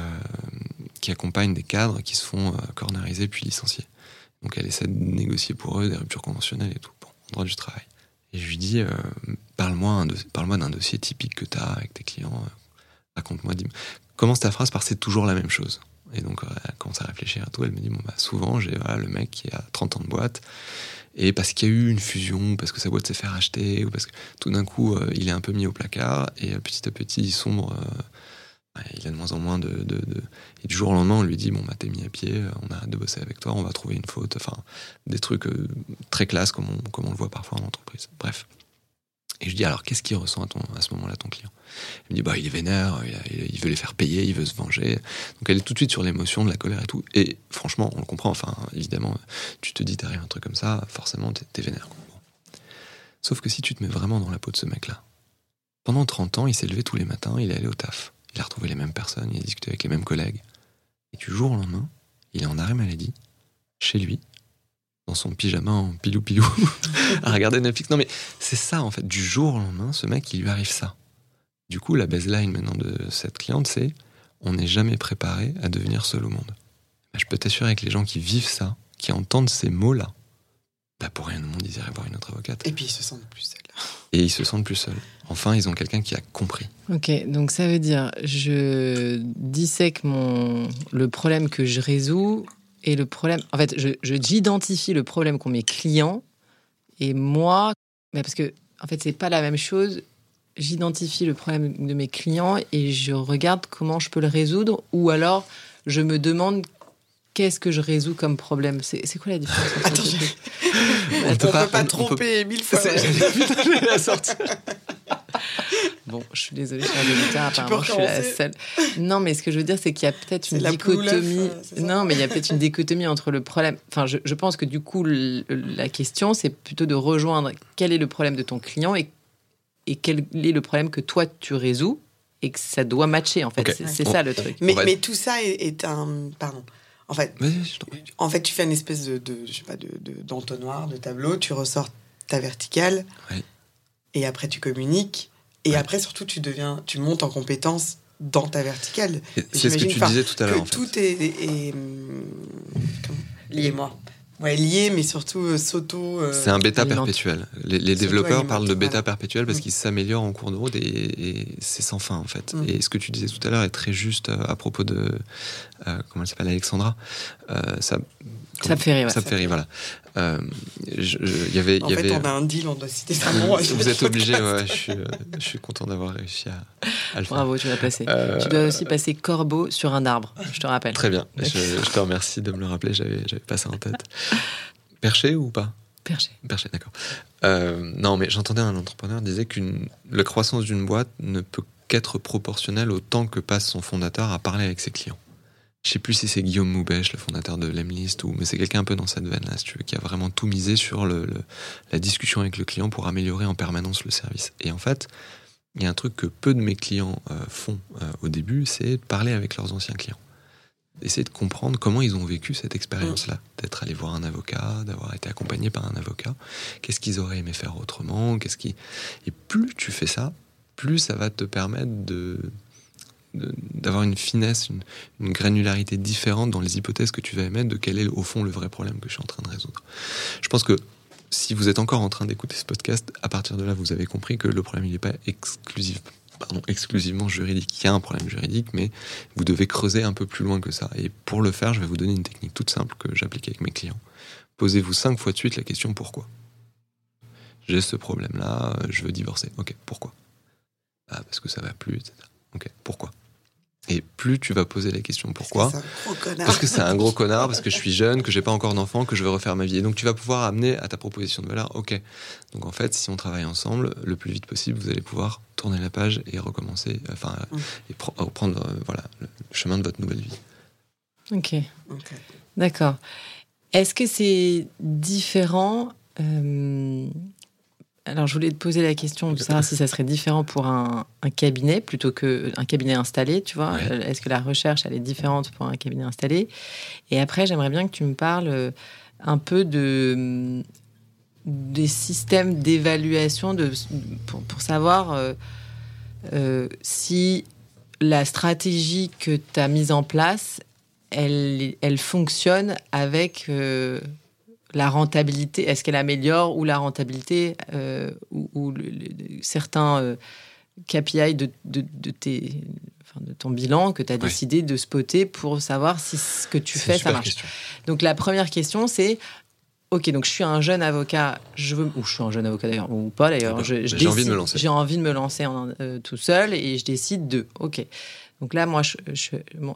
qui accompagne des cadres qui se font euh, corneriser puis licencier. Donc elle essaie de négocier pour eux des ruptures conventionnelles et tout, bon, en droit du travail. Et je lui dis, euh, parle-moi parle-moi d'un dossier typique que tu as avec tes clients, euh, raconte-moi, dis commence ta phrase par c'est toujours la même chose. Et donc, euh, elle commence à réfléchir à tout. Elle me dit, bon, bah, souvent, j'ai voilà, le mec qui a 30 ans de boîte, et parce qu'il y a eu une fusion, parce que sa boîte s'est fait racheter, ou parce que tout d'un coup, euh, il est un peu mis au placard, et euh, petit à petit, il sombre. il a de moins en moins de, de, Et du jour au lendemain, on lui dit, bon, bah, t'es mis à pied, on arrête de bosser avec toi, on va trouver une faute. Enfin, des trucs très classe, comme on, comme on le voit parfois en entreprise. Bref. Et je dis, alors, qu'est-ce qu'il ressent à, ce moment-là, ton client? Il me dit, bah, il est vénère, il, veut les faire payer, il veut se venger. Donc, elle est tout de suite sur l'émotion, de la colère et tout. Et franchement, on le comprend. Enfin, évidemment, tu te dis, t'arrives un truc comme ça, forcément, t'es, vénère. Sauf que si tu te mets vraiment dans la peau de ce mec-là, pendant 30 ans, il s'est levé tous les matins, il est allé au taf. Il a retrouvé les mêmes personnes, il a discuté avec les mêmes collègues. Et du jour au lendemain, il est en arrêt maladie, chez lui, dans son pyjama en pilou-pilou, à regarder Netflix. Non mais c'est ça en fait, du jour au lendemain, ce mec, il lui arrive ça. Du coup, la baseline maintenant de cette cliente, c'est on n'est jamais préparé à devenir seul au monde. Bah, je peux t'assurer que les gens qui vivent ça, qui entendent ces mots-là, bah, pour rien au monde, ils iraient voir une autre avocate. Et puis ils se sentent plus seuls. Et ils se sentent plus seuls. Enfin, ils ont quelqu'un qui a compris. Ok, donc ça veut dire je dissèque mon le problème que je résous et le problème. En fait, je je- j'identifie le problème qu'ont mes clients et moi, mais parce que en fait c'est pas la même chose j'identifie le problème de mes clients et je regarde comment je peux le résoudre ou alors je me demande qu'est-ce que je résous comme problème C'est quoi la différence Attends, on ne peut pas, tromper mille fois. la sortie. Bon, je suis désolée, je suis un apparemment je suis la seule. Non, mais ce que je veux dire, c'est qu'il y a peut-être une dichotomie. non, mais il y a peut-être une dichotomie entre le problème. Enfin, je, je pense que du coup, la question, c'est plutôt de rejoindre quel est le problème de ton client et, et quel est le problème que toi tu résous et que ça doit matcher en fait. C'est ça le truc. Mais, mais tout ça est, est un. Pardon en fait, en fait, tu fais une espèce de, de je sais pas, de, d'entonnoir, de, tableau, tu ressors ta verticale, et après tu communiques, et après surtout tu deviens, tu montes en compétence dans ta verticale. C'est ce que tu disais tout à l'heure. Tout est, est, lié, moi. Ouais, lié, mais surtout euh, s'auto. Euh, c'est un bêta perpétuel. Les, développeurs parlent de bêta perpétuel parce mm. qu'ils s'améliorent en cours de route et, c'est sans fin en fait. Mm. Et ce que tu disais tout à l'heure est très juste euh, à propos de comment elle s'appelle Alexandra. ça ça me fait rire. Ça me fait rire, voilà. Euh, y avait, en y fait, avait... on a un deal, on doit citer son nom. Vous êtes obligé, ouais, je, suis, euh, je suis content d'avoir réussi à, à, le faire. Bravo, tu l'as placé. Euh, tu dois aussi passer corbeau sur un arbre, je te rappelle. Très bien, je, je, te remercie de me le rappeler, j'avais pas ça en tête. Perché ou pas? Perché. Perché, d'accord. Euh, non, mais j'entendais un entrepreneur disait qu'une la croissance d'une boîte ne peut qu'être proportionnelle au temps que passe son fondateur à parler avec ses clients je sais plus si c'est Guillaume Moubèche, le fondateur de Lemlist, ou mais c'est quelqu'un un peu dans cette veine-là, si tu veux, qui a vraiment tout misé sur le, la discussion avec le client pour améliorer en permanence le service. Et en fait, il y a un truc que peu de mes clients euh, font euh, au début, c'est de parler avec leurs anciens clients. Essayer de comprendre comment ils ont vécu cette expérience-là, d'être allé voir un avocat, d'avoir été accompagné par un avocat. Qu'est-ce qu'ils auraient aimé faire autrement? Qu'est-ce qui Et plus tu fais ça, plus ça va te permettre de d'avoir une finesse, une, granularité différente dans les hypothèses que tu vas émettre de quel est au fond le vrai problème que je suis en train de résoudre. Je pense que si vous êtes encore en train d'écouter ce podcast, à partir de là, vous avez compris que le problème, n'est pas exclusivement juridique. Il y a un problème juridique, mais vous devez creuser un peu plus loin que ça. Et pour le faire, je vais vous donner une technique toute simple que j'applique avec mes clients. Posez-vous cinq fois de suite la question pourquoi? J'ai ce problème-là, je veux divorcer. Ok, pourquoi? Ah, parce que ça va plus, etc. Ok, pourquoi? Et plus tu vas poser la question pourquoi Parce que c'est un gros connard, parce que je suis jeune, que j'ai pas encore d'enfant, que je veux refaire ma vie. Et donc tu vas pouvoir amener à ta proposition de valeur, ok. Donc en fait, si on travaille ensemble, le plus vite possible, vous allez pouvoir tourner la page et recommencer, enfin, mm. et reprendre euh, voilà, le chemin de votre nouvelle vie. Ok. D'accord. Est-ce que c'est différent euh, alors, je voulais te poser la question de savoir si ça serait différent pour un, cabinet plutôt qu'un cabinet installé, tu vois. Euh, est-ce que la recherche, elle est différente pour un cabinet installé? Et après, j'aimerais bien que tu me parles euh, un peu de, des systèmes d'évaluation de, pour, savoir euh, si la stratégie que tu as mise en place, elle, elle fonctionne avec la rentabilité, est-ce qu'elle améliore ou la rentabilité euh, ou, certains euh, KPI de, de, tes, de ton bilan que tu as décidé de spotter pour savoir si ce que tu fais, ça marche. Donc la première question, c'est Ok, donc je suis un jeune avocat, je veux, ou je suis un jeune avocat d'ailleurs, ou pas d'ailleurs. J'ai envie de me lancer. J'ai envie de me lancer euh, tout seul et je décide de. Ok. Donc là, moi,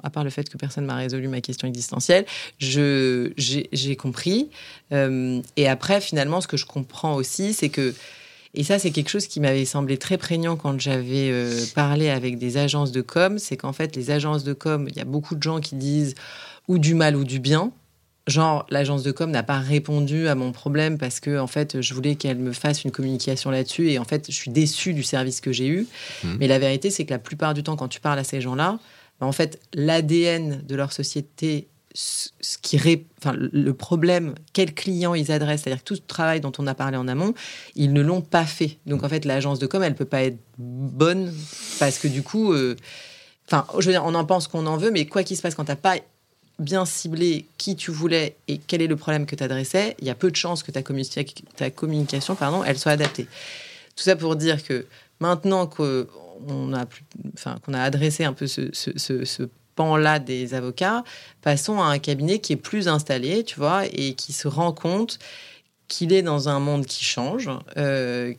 à part le fait que personne m'a résolu ma question existentielle, j'ai compris. Euh, et après, finalement, ce que je comprends aussi, c'est que et ça, c'est quelque chose qui m'avait semblé très prégnant quand j'avais euh, parlé avec des agences de com. C'est qu'en fait, les agences de com, il y a beaucoup de gens qui disent ou du mal ou du bien genre l'agence de com n'a pas répondu à mon problème parce que en fait je voulais qu'elle me fasse une communication là-dessus et en fait je suis déçue du service que j'ai eu. Mmh. Mais la vérité c'est que la plupart du temps quand tu parles à ces gens-là, bah, en fait l'ADN de leur société ce qui enfin, le problème, quel client ils adressent, c'est-à-dire tout ce travail dont on a parlé en amont, ils ne l'ont pas fait. Donc en fait, l'agence de com, elle peut pas être bonne parce que du coup, euh, enfin, je veux dire, on en pense qu'on en veut, mais quoi qu'il se passe, quand t'as pas bien ciblé qui tu voulais et quel est le problème que tu adressais, il y a peu de chances que ta, communication pardon, elle soit adaptée. Tout ça pour dire que maintenant qu'on a, enfin, qu'on a adressé un peu ce, ce, pan-là des avocats, passons à un cabinet qui est plus installé, tu vois, et qui se rend compte qu'il est dans un monde qui change, euh,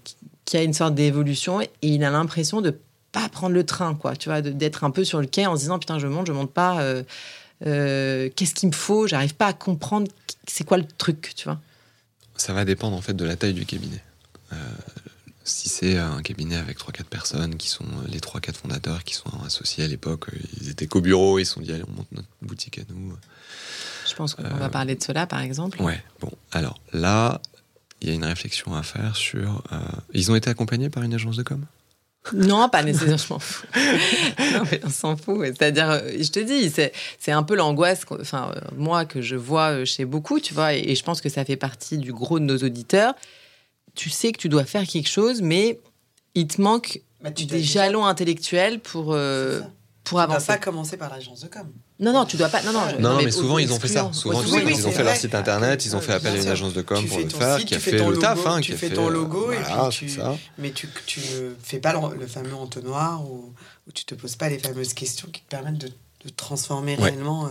qui a une sorte d'évolution et il a l'impression de pas prendre le train, quoi, tu vois, d'être un peu sur le quai en se disant putain, je monte, je monte pas, euh, euh, qu'est-ce qu'il me faut, j'arrive pas à comprendre c'est quoi le truc, tu vois. Ça va dépendre en fait de la taille du cabinet. Euh, si c'est un cabinet avec 3-4 personnes qui sont les 3-4 fondateurs qui sont associés à l'époque, ils étaient qu'au bureau, ils se sont dit allez, on monte notre boutique à nous. Je pense qu'on va parler de cela par exemple. Ouais, bon, alors là, il y a une réflexion à faire sur. Ils ont été accompagnés par une agence de com? Non, pas nécessairement, je m'en fous. non, mais on s'en fout. C'est-à-dire, euh, je te dis, c'est un peu l'angoisse, enfin, euh, moi, que je vois euh, chez beaucoup, tu vois, et, je pense que ça fait partie du gros de nos auditeurs. Tu sais que tu dois faire quelque chose, mais il te manque bah, des jalons intellectuels pour, pour avancer. Tu pas commencer par l'agence de com. Non, non, tu dois pas. Non, non, non, mais, souvent ils ont fait ça. Souvent, ils ont fait leur site internet, ils ont fait appel à une agence de com pour le faire, qui a fait le taf. Hein, tu fais ton logo et puis tu. Mais tu ne fais pas le fameux entonnoir où tu te poses pas les fameuses questions qui te permettent de transformer réellement. Euh.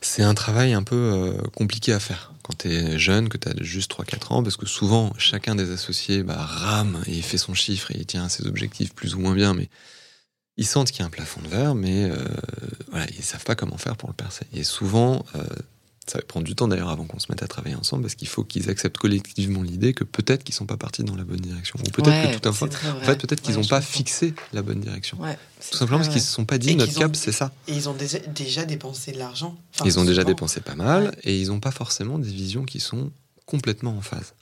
C'est un travail un peu euh, compliqué à faire quand tu es jeune, que tu as juste 3-4 ans, parce que souvent, chacun des associés bah, rame et fait son chiffre et il tient à ses objectifs plus ou moins bien, mais ils sentent qu'il y a un plafond de verre, mais euh, voilà, ils savent pas comment faire pour le percer. Et souvent, euh, ça va prendre du temps d'ailleurs avant qu'on se mette à travailler ensemble, parce qu'il faut qu'ils acceptent collectivement l'idée que peut-être qu'ils sont pas partis dans la bonne direction, ou peut-être que tout un fois, en fait, peut-être qu'ils n'ont pas fixé la bonne direction. tout simplement parce qu'ils se sont pas dit notre cap, c'est ça. Et ils ont déjà, dépensé de l'argent. ils ont déjà dépensé pas mal, et ils n'ont pas forcément des visions qui sont complètement en phase.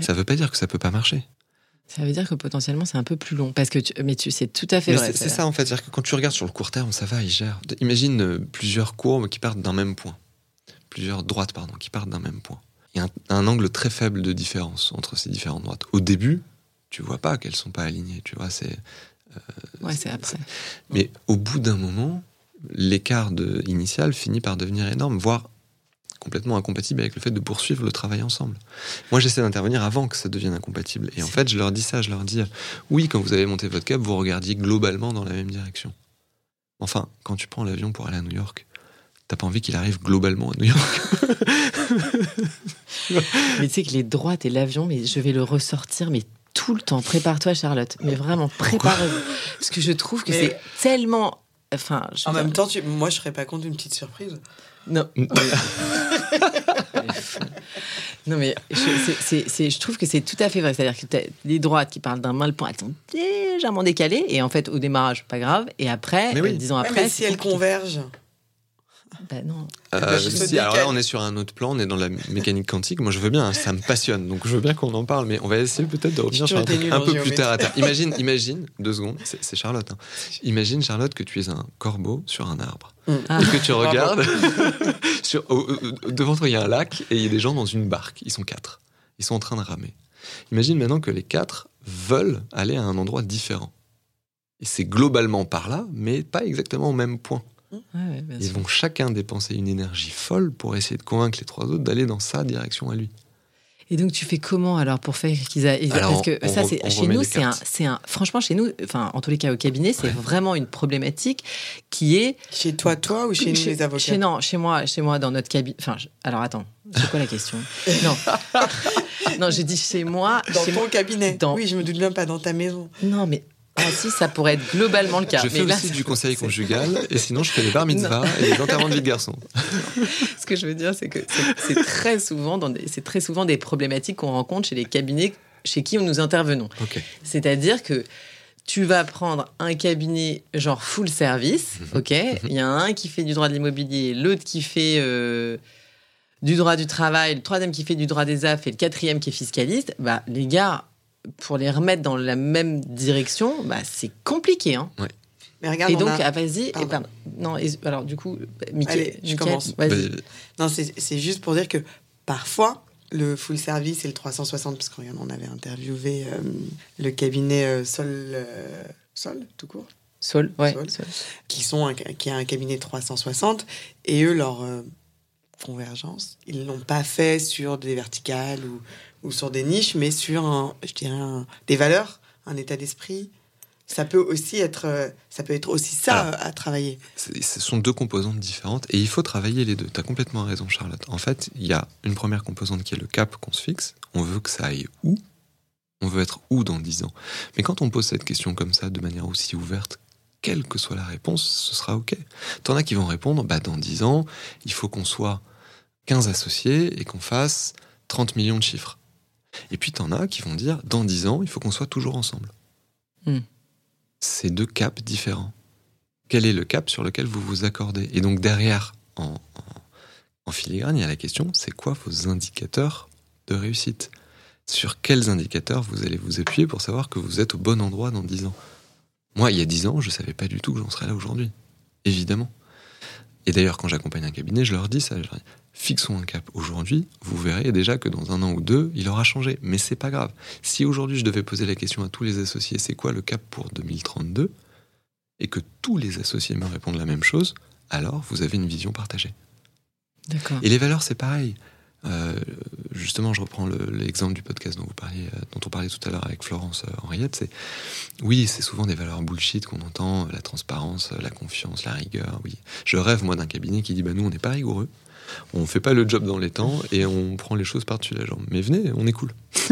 Ça veut pas dire que ça peut pas marcher. Ça veut dire que potentiellement c'est un peu plus long. Parce que mais tu c'est tout à fait vrai. C'est ça en fait. C'est-à-dire que quand tu regardes sur le court terme, ça va, il gère. Imagine euh, plusieurs courbes qui partent d'un même point. Plusieurs droites, pardon, qui partent d'un même point. Il y a un, angle très faible de différence entre ces différentes droites. Au début, tu vois pas qu'elles sont pas alignées. Tu vois, c'est. Euh, ouais, c'est après. Mais au bout d'un moment, l'écart initial finit par devenir énorme, voire complètement incompatible avec le fait de poursuivre le travail ensemble. Moi, j'essaie d'intervenir avant que ça devienne incompatible. Et en fait, je leur dis ça, je leur dis, oui, quand vous avez monté votre cap, vous regardiez globalement dans la même direction. Enfin, quand tu prends l'avion pour aller à New York, t'as pas envie qu'il arrive globalement à New York. mais tu sais que les droites et l'avion, mais je vais le ressortir, mais tout le temps. Prépare-toi, Charlotte. Mais vraiment, prépare-vous. Parce que je trouve que c'est tellement. Enfin, en même temps, moi, je serais pas contre une petite surprise. Non. non, mais je, je trouve que c'est tout à fait vrai. C'est-à-dire que les droites qui parlent d'un mal point, elles sont légèrement décalées. Et en fait, au démarrage, pas grave. Et après, oui. disons après. si elles convergent. Bah non. Euh, si, alors là, on est sur un autre plan, on est dans la mécanique quantique. Moi, je veux bien, ça me passionne, donc je veux bien qu'on en parle, mais on va essayer peut-être de revenir sur un truc un peu plus terre à terre. Imagine, imagine, deux secondes, c'est Charlotte. Hein. Imagine, Charlotte, que tu es un corbeau sur un arbre. Mm. Et que tu regardes, sur, devant toi, il y a un lac et il y a des gens dans une barque. Ils sont quatre. Ils sont en train de ramer. Imagine maintenant que les quatre veulent aller à un endroit différent. Et c'est globalement par là, mais pas exactement au même point. Ils vont chacun dépenser une énergie folle pour essayer de convaincre les trois autres d'aller dans sa direction à lui. Et donc tu fais comment alors pour faire qu'ils aillent parce que ça c'est chez nous c'est un c'est un franchement chez nous enfin en tous les cas au cabinet c'est vraiment une problématique qui est chez toi toi ou chez, nous les avocats chez non chez moi chez moi dans notre cabinet enfin alors attends c'est quoi la question? Non. Non j'ai dit chez moi dans ton cabinet. oui je me doute même pas dans ta maison. Non mais ah si, ça pourrait être globalement le cas. Je fais aussi du conseil conjugal, et sinon je fais les bar mitzvahs et les enterrements de vie de garçon. Ce que je veux dire, c'est que c'est très souvent c'est très souvent des problématiques qu'on rencontre chez les cabinets chez qui nous intervenons. C'est-à-dire que tu vas prendre un cabinet genre full service, mhm. ok mhm. Il y a un qui fait du droit de l'immobilier, l'autre qui fait euh, du droit du travail, le troisième qui fait du droit des affaires et le quatrième qui est fiscaliste. Bah les gars, pour les remettre dans la même direction, bah, c'est compliqué. Hein. Mais regarde, et donc, ah, vas-y. non, alors du coup, Mickey, je commence. Non, c'est juste pour dire que parfois, le full service et le 360, parce qu'on avait interviewé euh, le cabinet euh, Sol, euh, Sol, tout court? Sol, ouais. Qui, sont un, qui a un cabinet 360, et eux, leur convergence, ils l'ont pas fait sur des verticales ou, ou sur des niches, mais sur, je dirais, des valeurs, un état d'esprit. Ça peut aussi être, ça peut être aussi ça à travailler. Ce sont deux composantes différentes et il faut travailler les deux. Tu as complètement raison, Charlotte. En fait, il y a une première composante qui est le cap qu'on se fixe. On veut que ça aille où? On veut être où dans 10 ans? Mais quand on pose cette question comme ça, de manière aussi ouverte, quelle que soit la réponse, ce sera OK. T'en as qui vont répondre, bah, dans 10 ans, il faut qu'on soit 15 associés et qu'on fasse 30 millions de chiffres. Et puis t'en as qui vont dire, dans 10 ans, il faut qu'on soit toujours ensemble. Hmm. C'est deux caps différents. Quel est le cap sur lequel vous vous accordez? Et donc derrière, en, en filigrane, il y a la question, c'est quoi vos indicateurs de réussite? Sur quels indicateurs vous allez vous appuyer pour savoir que vous êtes au bon endroit dans 10 ans? Moi, il y a 10 ans, je ne savais pas du tout que j'en serais là aujourd'hui. Évidemment. Et d'ailleurs, quand j'accompagne un cabinet, je leur dis ça. Fixons un cap aujourd'hui, vous verrez déjà que dans un an ou deux, il aura changé. Mais c'est pas grave. Si aujourd'hui je devais poser la question à tous les associés, c'est quoi le cap pour 2032 Et que tous les associés me répondent la même chose, alors vous avez une vision partagée. Et les valeurs, c'est pareil. Euh, justement, je reprends l'exemple du podcast dont, vous parliez, euh, dont on parlait tout à l'heure avec Florence euh, Henriette. C'est oui, c'est souvent des valeurs bullshit qu'on entend, la transparence, la confiance, la rigueur. Oui, je rêve moi d'un cabinet qui dit bah nous on n'est pas rigoureux, on fait pas le job dans les temps et on prend les choses par-dessus la jambe. Mais venez, on est cool.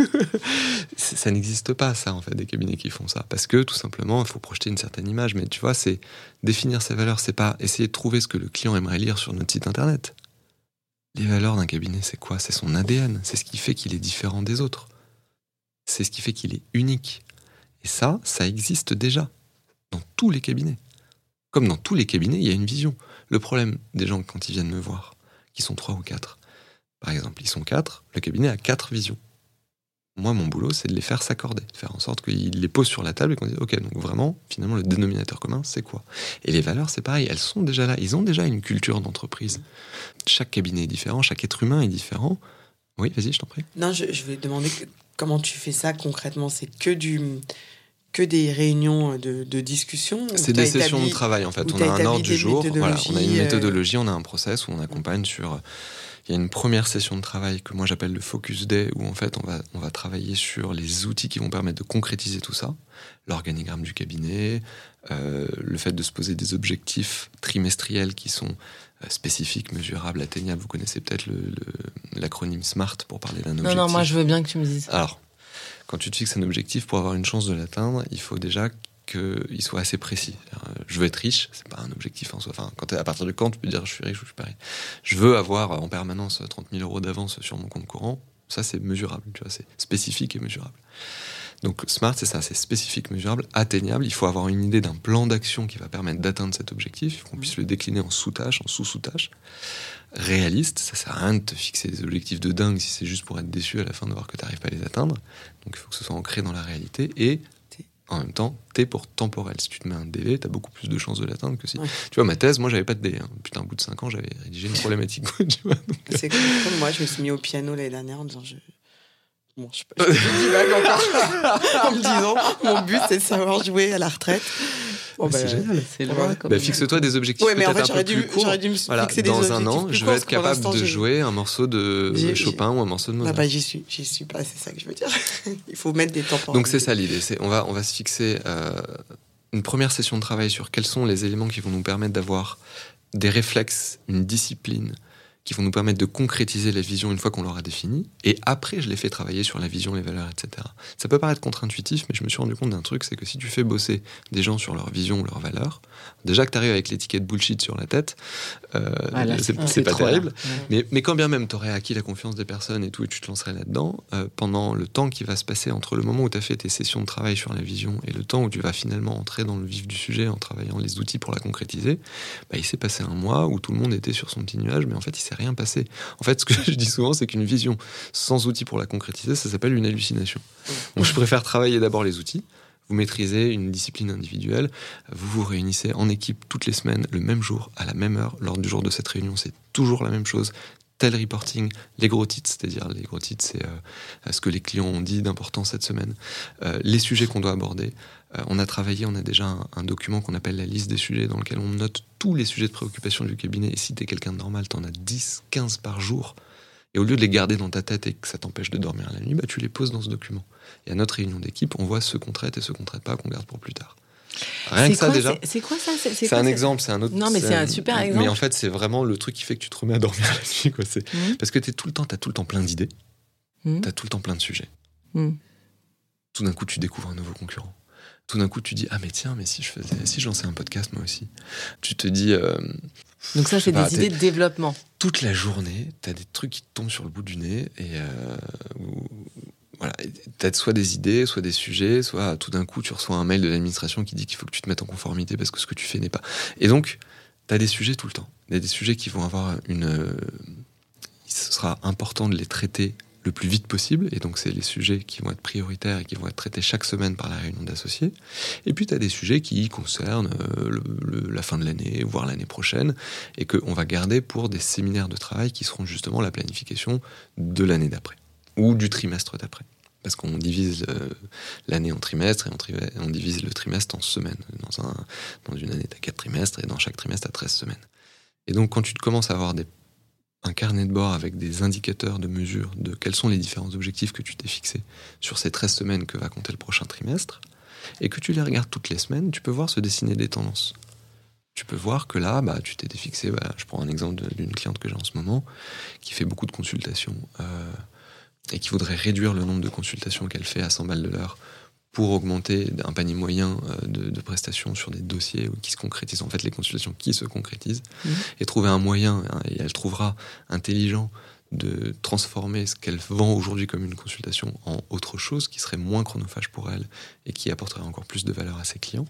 ça n'existe pas ça en fait des cabinets qui font ça parce que tout simplement il faut projeter une certaine image. Mais tu vois, c'est définir ses valeurs, c'est pas essayer de trouver ce que le client aimerait lire sur notre site internet les valeurs d'un cabinet, c'est quoi? C'est son ADN. C'est ce qui fait qu'il est différent des autres. C'est ce qui fait qu'il est unique. Et ça, ça existe déjà dans tous les cabinets. Comme dans tous les cabinets, il y a une vision. Le problème des gens quand ils viennent me voir, qui sont trois ou quatre, par exemple, ils sont quatre, le cabinet a quatre visions. Moi, mon boulot, c'est de les faire s'accorder, faire en sorte qu'ils les posent sur la table et qu'on dise, OK, donc vraiment, finalement, le dénominateur commun, c'est quoi? Et les valeurs, c'est pareil, elles sont déjà là. Ils ont déjà une culture d'entreprise. Chaque cabinet est différent, chaque être humain est différent. Oui, vas-y, je t'en prie. Non, je, vais demander comment tu fais ça concrètement? C'est que du que des réunions de, discussion C'est des sessions de travail en fait. On a un ordre du jour, voilà, on a une euh, méthodologie, on a un process où on accompagne sur il y a une première session de travail que moi j'appelle le Focus Day, où en fait on va, on va travailler sur les outils qui vont permettre de concrétiser tout ça, l'organigramme du cabinet, euh, le fait de se poser des objectifs trimestriels qui sont euh, spécifiques, mesurables, atteignables. Vous connaissez peut-être l'acronyme le, SMART pour parler d'un objectif. Non, non, moi je veux bien que tu me dises. Alors, quand tu te fixes un objectif, pour avoir une chance de l'atteindre, il faut déjà qu'il soit assez précis. Je veux être riche, c'est pas un objectif en soi. Enfin, quand à partir de quand tu peux dire je suis riche ou je suis pas riche. Je veux avoir en permanence 30 000 euros d'avance sur mon compte courant. Ça, c'est mesurable, tu vois, c'est spécifique et mesurable. Donc, SMART, c'est ça, c'est spécifique, mesurable, atteignable. Il faut avoir une idée d'un plan d'action qui va permettre d'atteindre cet objectif. Qu'on puisse le décliner en sous-tâches, en sous-sous-tâches. Réaliste, ça sert à rien de te fixer des objectifs de dingue si c'est juste pour être déçu à la fin de voir que tu n'arrives pas à les atteindre. Donc, il faut que ce soit ancré dans la réalité et en même temps, T pour temporel. Si tu te mets un délai, tu as beaucoup plus de chances de l'atteindre que si. Tu vois, ma thèse, moi, j'avais pas de délai. Hein. Putain, au bout de 5 ans, j'avais rédigé une problématique. C'est comme moi, je me suis mis au piano l'année dernière en disant je. Bon, je sais pas, je encore. en me disant, mon but, c'est de savoir jouer à la retraite. Oh, c'est bah, génial. C'est bah, Fixe-toi des objectifs ouais, mais en fait, un peu plus courts. Dû me voilà, fixer dans des un an, je vais être capable de jouer un morceau de Chopin ou un morceau de Mozart. bah, j'y suis, j'y suis pas. C'est ça que je veux dire. Il faut mettre des temps. Donc c'est ça l'idée. On va, on va se fixer euh, une première session de travail sur quels sont les éléments qui vont nous permettre d'avoir des réflexes, une discipline, qui vont nous permettre de concrétiser la vision une fois qu'on l'aura définie. Et après, je les fais travailler sur la vision, les valeurs, etc. Ça peut paraître contre-intuitif, mais je me suis rendu compte d'un truc, c'est que si tu fais bosser des gens sur leur vision ou leurs valeurs, déjà que tu arrives avec l'étiquette bullshit sur la tête, euh, c'est pas terrible. Mais, mais, quand bien même tu aurais acquis la confiance des personnes et tout, et tu te lancerais là-dedans, euh, pendant le temps qui va se passer entre le moment où tu as fait tes sessions de travail sur la vision et le temps où tu vas finalement entrer dans le vif du sujet en travaillant les outils pour la concrétiser, bah, il s'est passé un mois où tout le monde était sur son petit nuage, mais en fait, il s'est rien passé. En fait, ce que je dis souvent, c'est qu'une vision sans outils pour la concrétiser, ça s'appelle une hallucination. Donc, je préfère travailler d'abord les outils. Vous maîtrisez une discipline individuelle, vous vous réunissez en équipe toutes les semaines, le même jour, à la même heure. Lors du jour de cette réunion, c'est toujours la même chose tel reporting, les gros titres, c'est-à-dire les gros titres, c'est euh, ce que les clients ont dit d'important cette semaine, euh, les sujets qu'on doit aborder. Euh, on a travaillé, on a déjà un, document qu'on appelle la liste des sujets dans lequel on note tous les sujets de préoccupation du cabinet. Et si tu es quelqu'un de normal, tu en as 10, 15 par jour. Et au lieu de les garder dans ta tête et que ça t'empêche de dormir la nuit, bah, tu les poses dans ce document. Et à notre réunion d'équipe, on voit ceux qu'on traite et ceux qu'on traite pas, qu'on garde pour plus tard. Rien que ça déjà. C'est quoi ça? C'est un exemple, c'est un autre. Non, mais c'est un, super exemple. Mais en fait, c'est vraiment le truc qui fait que tu te remets à dormir la nuit. Quoi. Mmh. Parce que es tout le temps, tu as tout le temps plein d'idées, mmh. tu as tout le temps plein de sujets. Mmh. tout d'un coup, tu découvres un nouveau concurrent. Tout d'un coup, tu dis ah mais tiens, mais si je faisais, si je lançais un podcast moi aussi. Tu te dis. Euh, Donc ça, c'est des idées de développement. Toute la journée, tu as des trucs qui te tombent sur le bout du nez et euh, voilà, peut-être soit des idées, soit des sujets, soit tout d'un coup tu reçois un mail de l'administration qui dit qu'il faut que tu te mettes en conformité parce que ce que tu fais n'est pas. Et donc, tu as des sujets tout le temps. Il y a des sujets qui vont avoir une. Euh, ce sera important de les traiter le plus vite possible. Et donc, c'est les sujets qui vont être prioritaires et qui vont être traités chaque semaine par la réunion d'associés. Et puis, tu as des sujets qui concernent euh, la fin de l'année, voire l'année prochaine, et qu'on va garder pour des séminaires de travail qui seront justement la planification de l'année d'après, ou du trimestre d'après. Parce qu'on divise euh, l'année en trimestres et on, divise le trimestre en semaines. Dans, un, dans une année, tu as quatre trimestres et dans chaque trimestre, tu as 13 semaines. Et donc, quand tu commences à avoir des un carnet de bord avec des indicateurs de mesure de quels sont les différents objectifs que tu t'es fixés sur ces 13 semaines que va compter le prochain trimestre, et que tu les regardes toutes les semaines, tu peux voir se dessiner des tendances. Tu peux voir que là, bah, tu t'es fixé, bah, je prends un exemple d'une cliente que j'ai en ce moment, qui fait beaucoup de consultations, euh, et qui voudrait réduire le nombre de consultations qu'elle fait à 100 balles de l'heure pour augmenter un panier moyen euh, de, prestations sur des dossiers qui se concrétisent, en fait les consultations qui se concrétisent, mmh. et trouver un moyen, hein, et elle trouvera intelligent de transformer ce qu'elle vend aujourd'hui comme une consultation en autre chose qui serait moins chronophage pour elle et qui apporterait encore plus de valeur à ses clients.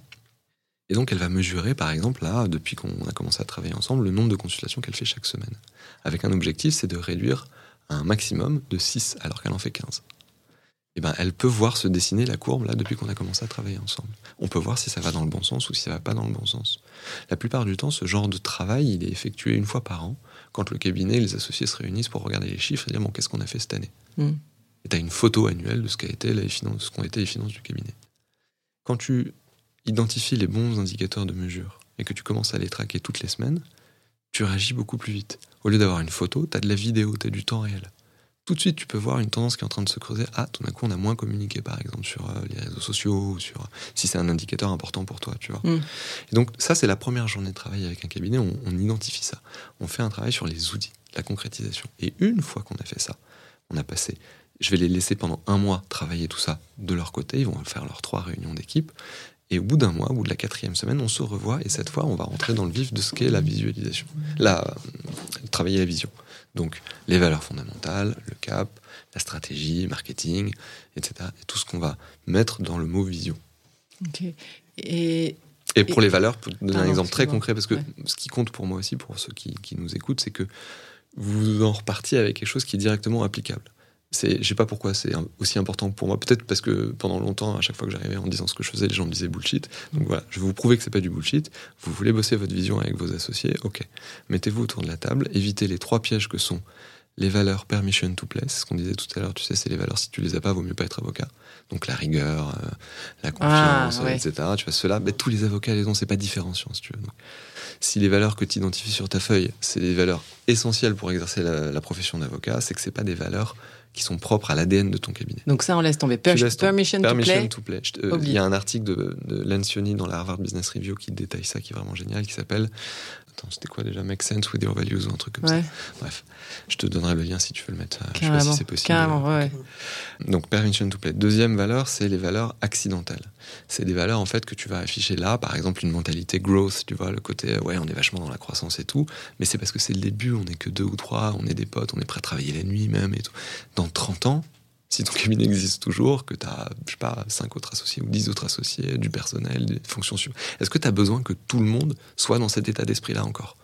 Et donc elle va mesurer, par exemple, là, depuis qu'on a commencé à travailler ensemble, le nombre de consultations qu'elle fait chaque semaine. Avec un objectif, c'est de réduire un maximum de 6 alors qu'elle en fait 15 eh ben, elle peut voir se dessiner la courbe là depuis qu'on a commencé à travailler ensemble. On peut voir si ça va dans le bon sens ou si ça va pas dans le bon sens. La plupart du temps, ce genre de travail, il est effectué une fois par an, quand le cabinet et les associés se réunissent pour regarder les chiffres et dire bon, qu'est-ce qu'on a fait cette année mm. Et tu as une photo annuelle de ce qu'a été les finances, ce qu'ont été les finances du cabinet. Quand tu identifies les bons indicateurs de mesure et que tu commences à les traquer toutes les semaines, tu réagis beaucoup plus vite. Au lieu d'avoir une photo, tu as de la vidéo, tu as du temps réel tout de suite, tu peux voir une tendance qui est en train de se creuser. Ah, tout d'un coup, on a moins communiqué, par exemple, sur euh, les réseaux sociaux, ou sur si c'est un indicateur important pour toi, tu vois. Mm. Et donc, ça, c'est la première journée de travail avec un cabinet. On, on, identifie ça. On fait un travail sur les outils, la concrétisation. Et une fois qu'on a fait ça, on a passé. Je vais les laisser pendant un mois travailler tout ça de leur côté. Ils vont faire leurs trois réunions d'équipe. Et au bout d'un mois, au bout de la quatrième semaine, on se revoit et cette fois, on va rentrer dans le vif de ce qu'est la visualisation, la, travailler la vision. Donc, les valeurs fondamentales, le cap, la stratégie, marketing, etc. Et tout ce qu'on va mettre dans le mot vision. Ok. Et, et pour les valeurs, pour donner un exemple très concret, parce que ce qui compte pour moi aussi, pour ceux qui, qui nous écoutent, c'est que vous en repartiez avec quelque chose qui est directement applicable c'est, je sais pas pourquoi c'est aussi important pour moi. Peut-être parce que pendant longtemps, à chaque fois que j'arrivais en disant ce que je faisais, les gens me disaient bullshit. Donc voilà, je vais vous prouver que c'est pas du bullshit. Vous voulez bosser votre vision avec vos associés, ok. Mettez-vous autour de la table, évitez les trois pièges que sont les valeurs permission to play, ce qu'on disait tout à l'heure, tu sais, c'est les valeurs, si tu les as pas, vaut mieux pas être avocat. Donc la rigueur, euh, la ah, confiance, etc. Tu vois, cela, mais tous les avocats les ont, c'est pas différenciant, si tu veux. si les valeurs que tu identifies sur ta feuille, c'est des valeurs essentielles pour exercer la, la profession d'avocat, c'est que c'est pas des valeurs qui sont propres à l'ADN de ton cabinet. Donc ça, on laisse tomber. permission, to play. Euh, il y a un article de, de Lencioni dans la Harvard Business Review qui détaille ça, qui est vraiment génial, qui s'appelle Attends, c'était quoi déjà Make sense with your values ou un truc comme ça. Bref, je te donnerai le lien si tu veux le mettre. je sais pas si c'est possible. ouais. Donc, permission to play. Deuxième valeur, c'est les valeurs accidentelles. C'est des valeurs en fait que tu vas afficher là, par exemple une mentalité growth, tu vois, le côté ouais, on est vachement dans la croissance et tout, mais c'est parce que c'est le début, on est que deux ou trois, on est des potes, on est prêt à travailler la nuit même et tout. Dans 30 ans, si ton cabinet existe toujours, que tu as, je sais pas, 5 autres associés ou 10 autres associés, du personnel, des fonctions sur. Est-ce que tu as besoin que tout le monde soit dans cet état d'esprit-là encore?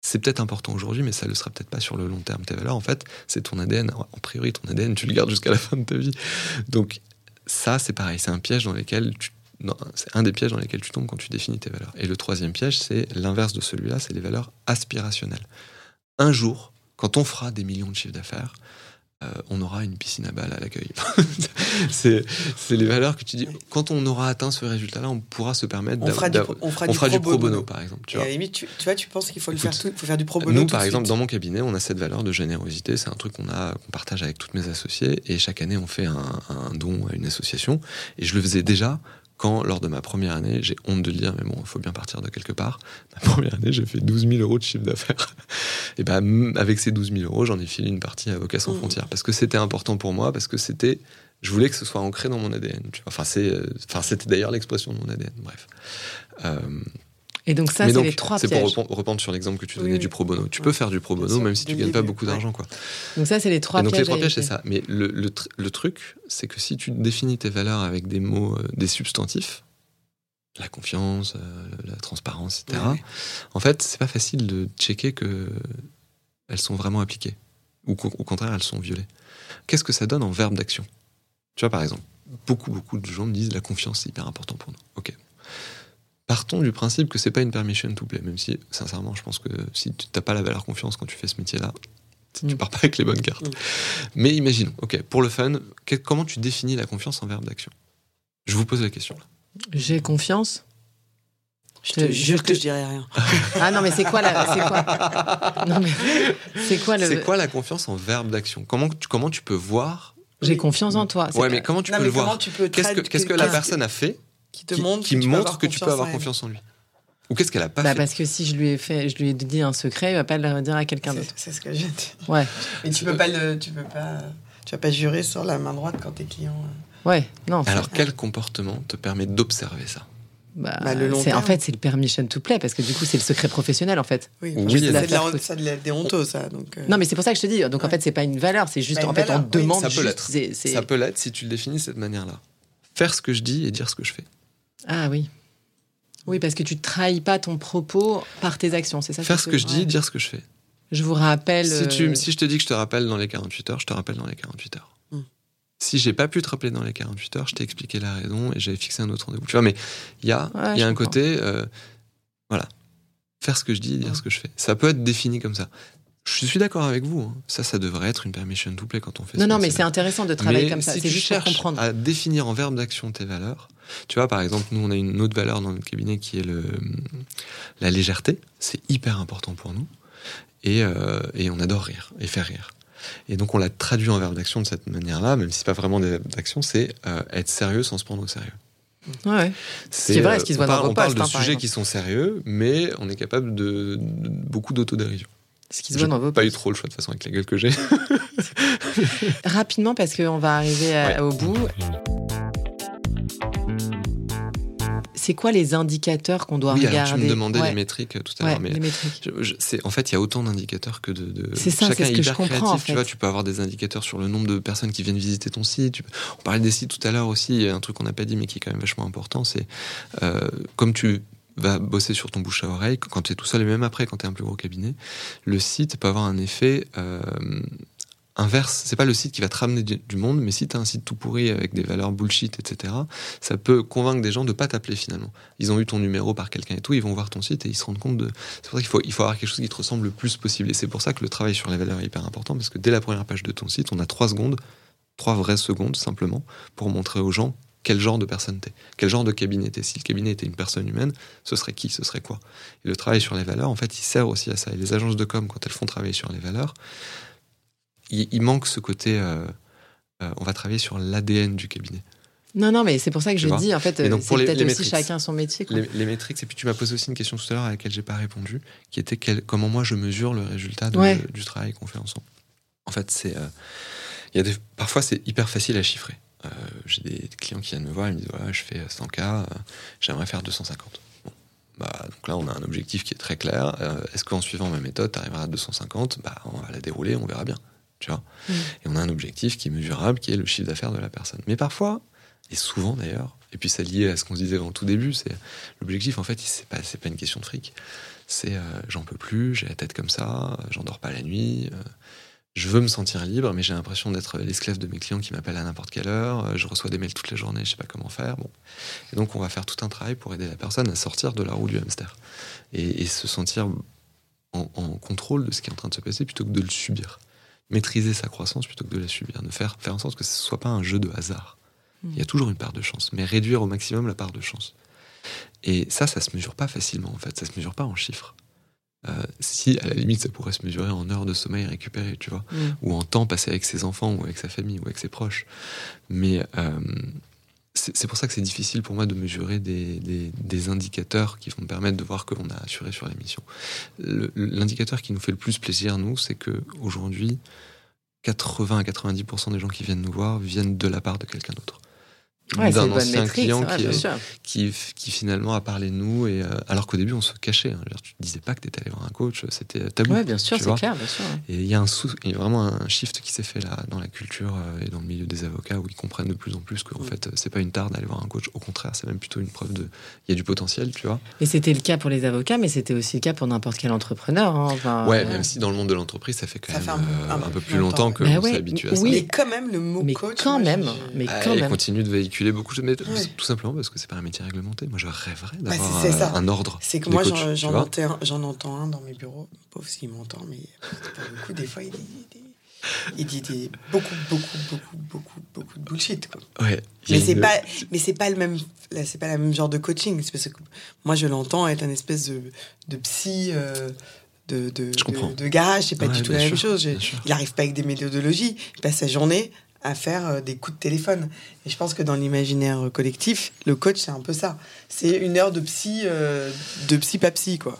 C'est peut-être important aujourd'hui, mais ça le sera peut-être pas sur le long terme. Tes valeurs, en fait, c'est ton ADN. En priori, ton ADN, tu le gardes jusqu'à la fin de ta vie. Donc, ça, c'est pareil. C'est un piège dans lequel. C'est un des pièges dans lesquels tu tombes quand tu définis tes valeurs. Et le troisième piège, c'est l'inverse de celui-là, c'est les valeurs aspirationnelles. Un jour, quand on fera des millions de chiffres d'affaires, euh, on aura une piscine à balles à l'accueil. c'est les valeurs que tu dis. Quand on aura atteint ce résultat-là, on pourra se permettre. On fera du, on fera du, pro, bono. par exemple. Tu vois. à la limite, tu, vois, tu penses qu'il faut le faire tout, faut faire du pro bono. Nous, par exemple, dans mon cabinet, on a cette valeur de générosité. C'est un truc qu'on a, qu'on partage avec toutes mes associés. Et chaque année, on fait un, don à une association. Et je le faisais déjà quand, lors de ma première année, j'ai honte de le dire, mais bon, il faut bien partir de quelque part, ma première année, j'ai fait 12 000 euros de chiffre d'affaires. Et ben, avec ces 12 000 euros, j'en ai filé une partie à Avocats sans mmh. frontières, parce que c'était important pour moi, parce que c'était, je voulais que ce soit ancré dans mon ADN. Enfin, c'est, euh, enfin, c'était d'ailleurs l'expression de mon ADN, bref. Euh, et donc ça, c'est les trois C'est pour reprendre sur l'exemple que tu donnais du pro bono. Tu peux faire du pro bono même si tu gagnes pas beaucoup d'argent, quoi. Donc ça, c'est les trois pièges. Donc les trois pièges, c'est ça. Mais le, le, truc, c'est que si tu définis tes valeurs avec des mots, euh, des substantifs, la confiance, euh, la transparence, etc. En fait, c'est pas facile de checker que elles sont vraiment appliquées ou au contraire elles sont violées. Qu'est-ce que ça donne en verbe d'action? Tu vois, par exemple, beaucoup beaucoup de gens me disent la confiance c'est hyper important pour nous. Ok, partons du principe que c'est pas une permission to play, même si, sincèrement, je pense que si tu n'as pas la valeur confiance quand tu fais ce métier-là, tu mm. pars pas avec les bonnes cartes. Mm. Mais imaginons, ok, pour le fun, comment tu définis la confiance en verbe d'action? Je vous pose la question. J'ai confiance? Je te jure que je dirais rien. ah non, mais c'est quoi la. C'est quoi? Non, mais. C'est quoi le. C'est quoi la confiance en verbe d'action? Comment tu, comment tu peux voir. J'ai confiance en toi. Ouais, mais comment tu peux le voir Qu'est-ce que, qu'est-ce que la personne a fait qui te montre, qui, que, tu montre que tu peux avoir confiance en lui. Ou qu'est-ce qu'elle a pas bah fait Parce que si je lui ai fait, je lui ai dit un secret, il va pas le dire à quelqu'un d'autre. C'est ce que j'ai dit. Ouais. Mais tu peux pas le, tu peux pas, tu vas pas jurer sur la main droite quand tes clients. Euh. Ouais, non. Alors quel comportement te permet d'observer ça? Bah, bah, le long en fait c'est le permission to play parce que du coup c'est le secret professionnel en fait. Oui, oui c'est de la, déonto ça. Donc euh. Non mais c'est pour ça que je te dis donc en fait c'est pas une valeur c'est juste en fait on demande. Ça peut l'être. Ça peut l'être si tu le définis de cette manière-là. Faire ce que je dis et dire ce que je fais. Ah oui. Oui, parce que tu ne trahis pas ton propos par tes actions, c'est ça Faire ce que je dis, dire ce que je fais. Je vous rappelle. Si, tu, euh, si je te dis que je te rappelle dans les 48 heures, je te rappelle dans les 48 heures. Hmm. Si j'ai pas pu te rappeler dans les 48 heures, je t'ai expliqué la raison et j'avais fixé un autre rendez-vous. Tu vois, mais il y a, y a un côté. Euh, voilà. Faire ce que je dis, dire hmm. ce que je fais. Ça peut être défini comme ça. Je suis d'accord avec vous. Hein. Ça, ça devrait être une permission to play quand on fait Non, non, mais c'est intéressant de travailler comme ça. c'est juste pour comprendre. à définir en verbe d'action tes valeurs, tu vois, par exemple, nous, on a une autre valeur dans notre cabinet qui est le, la légèreté. C'est hyper important pour nous. Et, euh, et on adore rire et faire rire. Et donc, on l'a traduit en verbe d'action de cette manière-là, même si c'est pas vraiment des verbes d'action, c'est euh, être sérieux sans se prendre au sérieux. Ouais. C'est vrai, ce qui se voit dans On parle de sujets qui sont sérieux, mais on est capable de, beaucoup d'autodérision. Ce qui se voit dans vos pas eu trop le choix de façon avec la gueule que j'ai. Rapidement, parce qu'on va arriver au bout. c'est quoi les indicateurs qu'on doit regarder alors Tu me demandais les métriques tout à l'heure, mais en fait, il y a autant d'indicateurs que de. C'est ça, c'est ce que je comprends. En fait. Tu vois, tu peux avoir des indicateurs sur le nombre de personnes qui viennent visiter ton site. On parlait des sites tout à l'heure aussi. Il y a un truc qu'on n'a pas dit, mais qui est quand même vachement important, c'est euh, comme tu vas bosser sur ton bouche à oreille quand tu es tout seul et même après quand tu es un plus gros cabinet, le site peut avoir un effet euh, inverse. C'est pas le site qui va te ramener du, monde, mais si tu as un site tout pourri avec des valeurs bullshit, etc., ça peut convaincre des gens de pas t'appeler finalement. Ils ont eu ton numéro par quelqu'un et tout, ils vont voir ton site et ils se rendent compte de. C'est pour ça qu'il faut, il faut avoir quelque chose qui te ressemble le plus possible. Et c'est pour ça que le travail sur les valeurs est hyper important, parce que dès la première page de ton site, on a trois secondes, trois vraies secondes simplement, pour montrer aux gens quel genre de personne t'es, quel genre de cabinet t'es. Si le cabinet était une personne humaine, ce serait qui, ce serait quoi? Et le travail sur les valeurs, en fait, il sert aussi à ça. Et les agences de com, quand elles font travailler sur les valeurs, il, manque ce côté. Euh, euh, on va travailler sur l'ADN du cabinet. Non, non, mais c'est pour ça que je dis, en fait, c'est peut-être aussi chacun son métier. Les, métriques, et puis tu m'as posé aussi une question tout à l'heure à laquelle j'ai pas répondu, qui était comment moi je mesure le résultat du travail qu'on fait ensemble. En fait, c'est, euh, il y a des, parfois c'est hyper facile à chiffrer. J'ai des clients qui viennent me voir et me disent voilà, je fais 100K, j'aimerais faire 250. Bah, donc là, on a un objectif qui est très clair. Est-ce qu'en suivant ma méthode, tu arriveras à 250 bah, On va la dérouler, on verra bien tu vois. Mm. Et on a un objectif qui est mesurable, qui est le chiffre d'affaires de la personne. Mais parfois, et souvent d'ailleurs, et puis ça lié à ce qu'on disait en tout début, c'est l'objectif en fait, c'est pas, pas une question de fric. C'est euh, j'en peux plus, j'ai la tête comme ça, j'en dors pas la nuit, euh, je veux me sentir libre, mais j'ai l'impression d'être l'esclave de mes clients qui m'appellent à n'importe quelle heure, euh, je reçois des mails toute la journée, je sais pas comment faire. Bon. Et donc on va faire tout un travail pour aider la personne à sortir de la roue du hamster et, se sentir en, en, contrôle de ce qui est en train de se passer plutôt que de le subir maîtriser sa croissance plutôt que de la subir, de faire, faire en sorte que ce ne soit pas un jeu de hasard. Il y a toujours une part de chance, mais réduire au maximum la part de chance. Et ça, ça se mesure pas facilement, en fait, ça se mesure pas en chiffres. Euh, si, à la limite, ça pourrait se mesurer en heures de sommeil récupérées, tu vois, ou en temps passé avec ses enfants, ou avec sa famille, ou avec ses proches. Mais euh, c'est pour ça que c'est difficile pour moi de mesurer des, des, indicateurs qui vont me permettre de voir que l'on a assuré sur la mission. L'indicateur qui nous fait le plus plaisir, nous, c'est que aujourd'hui, 80 à 90% des gens qui viennent nous voir viennent de la part de quelqu'un d'autre d'un ancien client qui, qui, finalement a parlé de nous et euh, alors qu'au début on se cachait hein. tu ne disais pas que tu étais allé voir un coach c'était tabou ouais bien sûr c'est clair bien sûr et il y a un il y a vraiment un shift qui s'est fait là dans la culture euh, et dans le milieu des avocats où ils comprennent de plus en plus qu'en mm. fait c'est pas une tare d'aller voir un coach. Au contraire c'est même plutôt une preuve de il y a du potentiel tu vois. Et c'était le cas pour les avocats mais c'était aussi le cas pour n'importe quel entrepreneur hein. enfin, ouais même si dans le monde de l'entreprise ça fait quand même euh, un, peu plus longtemps, que bah s'est habitué à ça. Mais quand même le mot coach quand même mais ah, quand même. continue de véhiculer beaucoup de tout simplement parce que c'est pas un métier réglementé. Moi, je rêverais bah, d'avoir un ordre. C'est que moi, j'en entends, entends, un dans mes bureaux. Pauvre s'il m'entend, mais pour coup, des fois, il dit, il dit des, beaucoup, beaucoup, beaucoup, beaucoup, beaucoup de bullshit. Quoi. Ouais, mais c'est pas, mais c'est pas le même, c'est pas le même genre de coaching. Parce que moi, je l'entends être un espèce de, de psy. Euh, de, de, de, garage, c'est pas du tout la même chose. il arrive pas avec des méthodologies. Il passe sa journée à faire euh, des coups de téléphone. Et je pense que dans l'imaginaire collectif, le coach, c'est un peu ça. C'est une heure de psy, euh, de psy pas psy, quoi.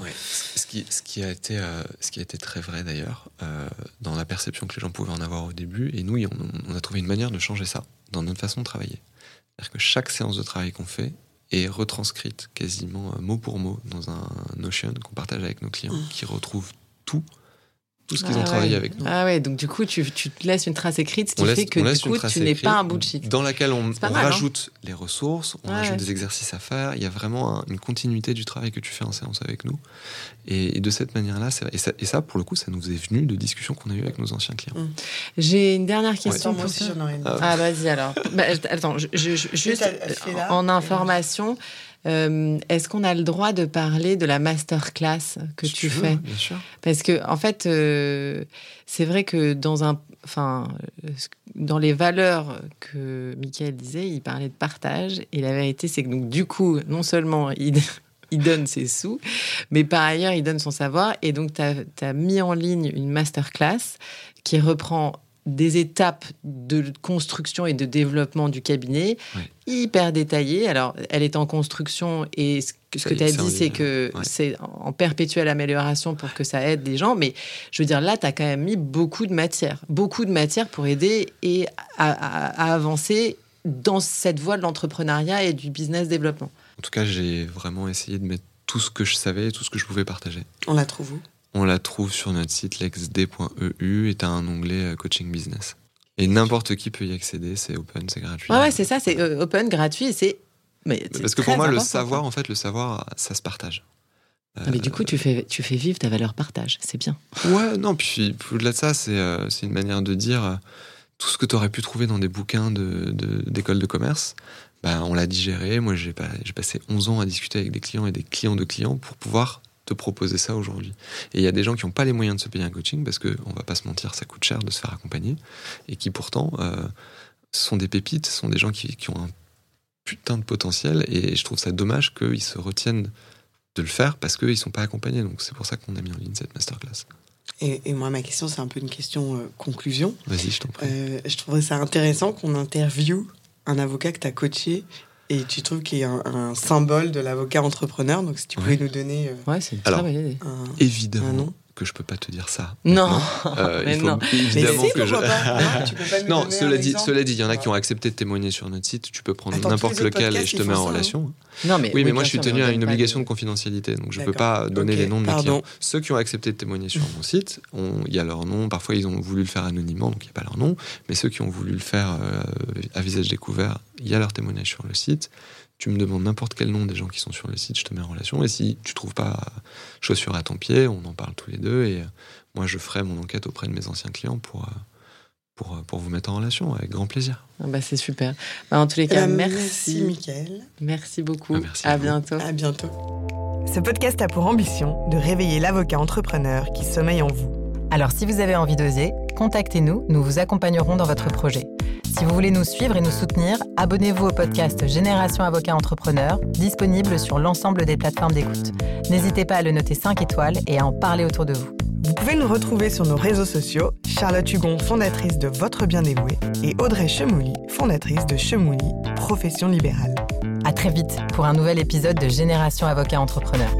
Ce, qui, ce, qui a été, euh, ce qui a été très vrai d'ailleurs, dans la perception que les gens pouvaient en avoir au début. Et nous, on, a trouvé une manière de changer ça dans notre façon de travailler. C'est-à-dire que chaque séance de travail qu'on fait est retranscrite quasiment mot pour mot dans un Notion qu'on partage avec nos clients, mmh. qui retrouvent tout tout ce qu'ils ont ah travaillé avec nous. Ah ouais, donc du coup, tu, tu te laisses une trace écrite, ce qui fait que du coup, tu n'es pas un bullshit. Dans laquelle on, hein. rajoute les ressources, on rajoute des exercices à faire. Il y a vraiment une continuité du travail que tu fais en séance avec nous. Et, de cette manière-là, et ça, et ça, pour le coup, ça nous est venu de discussions qu'on a eues avec nos anciens clients. Mmh. J'ai une dernière question. Moi aussi, j'en ai une. Ah, vas-y alors. bah, attends, je, juste en information. Euh, est-ce qu'on a le droit de parler de la masterclass que tu, fais bien sûr. Parce que en fait, euh, c'est vrai que dans un, enfin, dans les valeurs que Michael disait, il parlait de partage. Et la vérité, c'est que donc du coup, non seulement il il donne ses sous, mais par ailleurs, il donne son savoir. Et donc, tu as, as, mis en ligne une masterclass qui reprend des étapes de construction et de développement du cabinet hyper détaillées. Alors, elle est en construction et ce que, tu as dit, c'est que c'est en perpétuelle amélioration pour que ça aide les gens. Mais je veux dire, là, tu as quand même mis beaucoup de matière, beaucoup de matière pour aider et à, avancer dans cette voie de l'entrepreneuriat et du business développement. En tout cas, j'ai vraiment essayé de mettre tout ce que je savais, tout ce que je pouvais partager. On la trouve où? On la trouve sur notre site lexd.eu et tu as un onglet euh, coaching business. Et n'importe qui peut y accéder, c'est open, c'est gratuit. Ouais, c'est ça, c'est euh, open, gratuit, c'est. Mais Parce que pour moi, le savoir, en fait, le savoir, ça se partage. mais du coup, tu fais, tu fais vivre ta valeur partage, c'est bien. Ouais, non, puis au-delà de ça, c'est euh, une manière de dire tout ce que tu aurais pu trouver dans des bouquins d'école de, de, commerce, ben, on l'a digéré. Moi, j'ai passé 11 ans à discuter avec des clients et des clients de clients pour pouvoir proposer ça aujourd'hui. Et il y a des gens qui n'ont pas les moyens de se payer un coaching parce que, on va pas se mentir, ça coûte cher de se faire accompagner et qui pourtant euh, sont des pépites, sont des gens qui, qui, ont un putain de potentiel et je trouve ça dommage qu'ils se retiennent de le faire parce qu'ils sont pas accompagnés. Donc c'est pour ça qu'on a mis en ligne cette masterclass. Et, et moi, ma question, c'est un peu une question euh, conclusion. Vas-y, je t'en prie. Euh, je trouverais ça intéressant qu'on interviewe un avocat que tu as coaché et tu trouves qu'il y a un, symbole de l'avocat entrepreneur. Donc, si tu pouvais nous donner. Euh, ouais, c'est une très belle idée. évidemment. Un nom que je peux pas te dire ça. Non, euh, il faut non. évidemment que je. non, cela dit, cela dit, il y en a qui ont accepté de témoigner sur notre site. Tu peux prendre n'importe lequel et je te mets en relation. Non, mais oui, mais moi je suis tenu à une obligation de confidentialité, donc je peux pas donner les noms de mes clients. Ceux qui ont accepté de témoigner sur mon site, il y a leur nom. Parfois ils ont voulu le faire anonymement, donc il n'y a pas leur nom. Mais ceux qui ont voulu le faire euh, à visage découvert, il y a leur témoignage sur le site tu me demandes n'importe quel nom des gens qui sont sur le site, je te mets en relation. Et si tu trouves pas chaussure à ton pied, on en parle tous les deux. Et euh, moi, je ferai mon enquête auprès de mes anciens clients pour, euh, pour, euh, pour vous mettre en relation avec grand plaisir. Ah bah c'est super. Bah, en tous les cas, merci. Merci, Mickaël. Merci beaucoup. Ah, merci à, bientôt. À bientôt. Ce podcast a pour ambition de réveiller l'avocat entrepreneur qui sommeille en vous. Alors si vous avez envie d'oser, contactez-nous, nous vous accompagnerons dans votre projet. Si vous voulez nous suivre et nous soutenir, abonnez-vous au podcast Génération Avocat Entrepreneur, disponible sur l'ensemble des plateformes d'écoute. N'hésitez pas à le noter 5 étoiles et à en parler autour de vous. Vous pouvez nous retrouver sur nos réseaux sociaux, Charlotte Hugon, fondatrice de Votre Bien Dévoué, et Audrey Chemouli, fondatrice de Chemouli Pro. profession libérale. À très vite pour un nouvel épisode de Génération Avocat Entrepreneur.